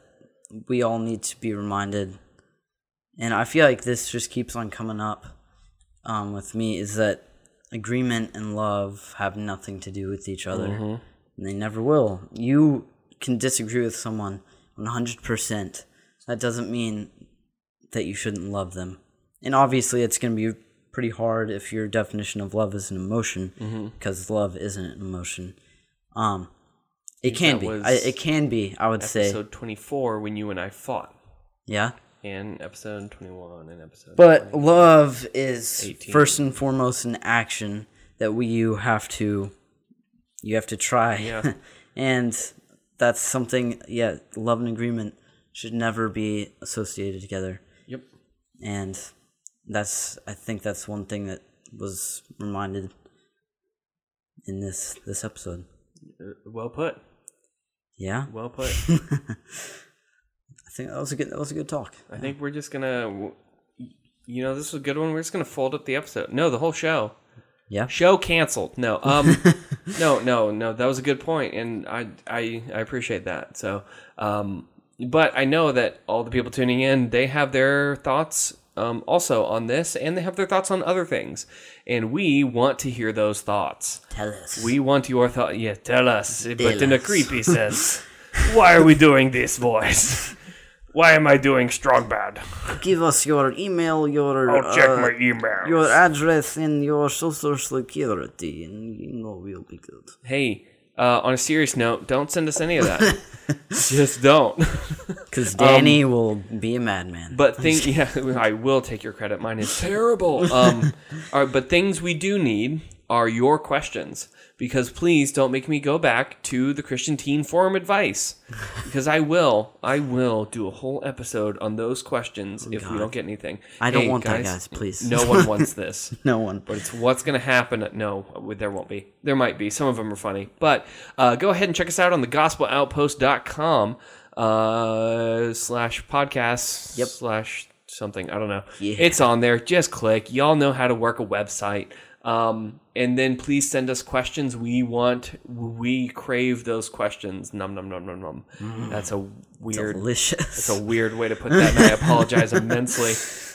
we all need to be reminded, and I feel like this just keeps on coming up um, with me is that agreement and love have nothing to do with each other, and they never will. You can disagree with someone 100%. That doesn't mean that you shouldn't love them. And obviously, it's going to be pretty hard if your definition of love is an emotion, because love isn't an emotion. Um, it can be. I, it can be. I would say, episode 24 when you and I fought, yeah. and episode 21 and episode. But love is 18. first and foremost an action that we you have to you have to try. Yeah. [LAUGHS] and that's something yeah, love and agreement should never be associated together. yep. And that's I think that's one thing that was reminded in this this episode. Uh, well put. Yeah. Well put. [LAUGHS] I think that was a good that was a good talk. I think we're just gonna, you know, this was a good one. We're just gonna fold up the episode. No, the whole show. Yeah. Show canceled. No, um, [LAUGHS] no, no, no. That was a good point, and I, I, I appreciate that. So, um, but I know that all the people tuning in, they have their thoughts, um, also on this, and they have their thoughts on other things, and we want to hear those thoughts. Tell us. We want your thought. Yeah, tell us, but Tell in a creepy [LAUGHS] sense. Why are we doing this, boys? Why am I doing strong bad? give us your email, your I'll check uh, my email. your address and your social security, and you know we'll be good. hey, uh, on a serious note, don't send us any of that. [LAUGHS] Just don't. [LAUGHS] Because Danny will be a madman. Um, But thing, [LAUGHS] yeah, I will take your credit. Mine is terrible. Um, all right, but things we do need are your questions because please don't make me go back to the Christian Teen Forum advice [LAUGHS] because I will, I will do a whole episode on those questions if we don't get anything. I don't Hey, want that, guys, please. No one [LAUGHS] wants this. no one. But it's what's going to happen. No, there won't be. There might be. Some of them are funny. But uh, go ahead and check us out on the gospeloutpost.com uh, slash podcast Yep. slash something. I don't know. Yeah. It's on there. Just click. Y'all know how to work a website. Um, and then please send us questions. We want, we crave those questions. Num, num, num, num, num. That's a weird, Delicious. it's a weird way to put that, and I apologize [LAUGHS] immensely.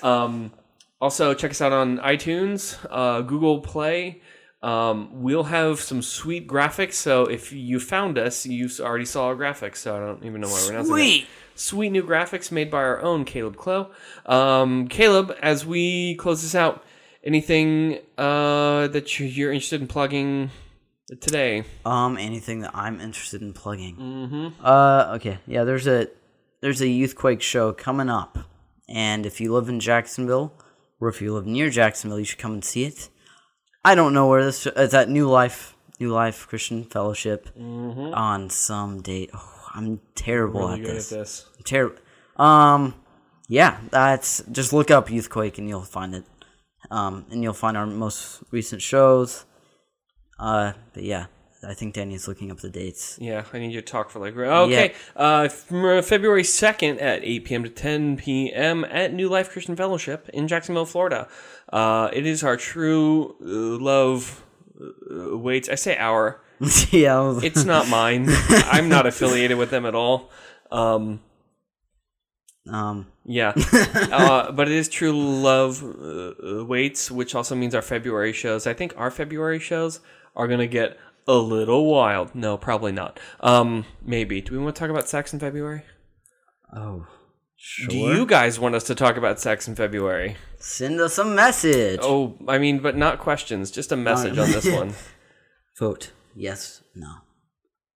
Um, also, check us out on iTunes, uh, Google Play. Um, we'll have some sweet graphics. So if you found us, you already saw our graphics. So I don't even know why we're announcing Sweet. Sweet new graphics made by our own Caleb Clow. Um, Caleb, as we close this out, anything uh, that you- you're interested in plugging today? Um, anything that I'm interested in plugging. Mm-hmm. Uh, okay, yeah. There's a there's a Youthquake show coming up, and if you live in Jacksonville, or if you live near Jacksonville, you should come and see it. I don't know where this it's at New Life New Life Christian Fellowship on some date. Oh, I'm terrible Really at good this. at this. Terrible. Um, yeah, that's just look up Youthquake and you'll find it. Um, and you'll find our most recent shows. Uh, but yeah, I think Danny's looking up the dates. Yeah, I need you to talk for like okay. Uh, uh, February second at eight p.m. to ten p.m. at New Life Christian Fellowship in Jacksonville, Florida. Uh, it is our true uh, love uh, waits. I say our. [LAUGHS] yeah, was- It's not mine. [LAUGHS] I'm not affiliated with them at all. Um, um, yeah, [LAUGHS] uh, but it is True Love uh, uh, Waits, which also means our February shows. I think our February shows are gonna get a little wild. No, probably not. Um, maybe. Do we want to talk about sex in February? oh, sure. Do you guys want us to talk about sex in February? Send us a message. Oh, I mean, but not questions. Just a message on this [LAUGHS] one, Vote yes, no.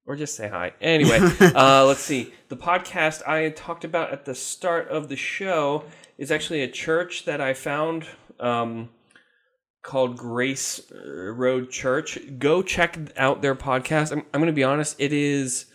Or just say hi. Anyway, [LAUGHS] uh, let's see. The podcast I had talked about at the start of the show is actually a church that I found. Um, called Grace uh, Road Church. Go check out their podcast. I'm, I'm going to be honest. It is,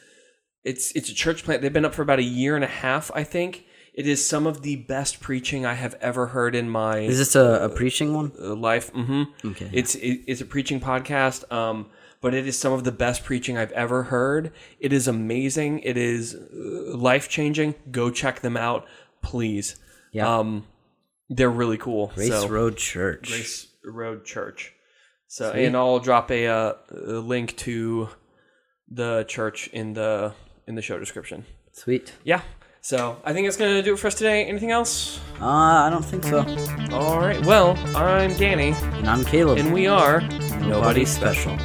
it's it's a church plant. They've been up for about a year and a half, I think. It is some of the best preaching I have ever heard in my Is this a, a preaching one? life. hmm Okay. It's it, it's a preaching podcast. Um, but it is some of the best preaching I've ever heard. It is amazing. It is life changing. Go check them out, please. Yeah. Um, they're really cool. Grace so, Road Church. Grace Road Church. So, and I'll drop a, uh, a link to the church in the in the show description. Sweet. Yeah. So I think that's gonna do it for us today. Anything else? Uh, I don't think so. All right. Well, I'm Danny, And I'm Caleb. and we are Nobody special.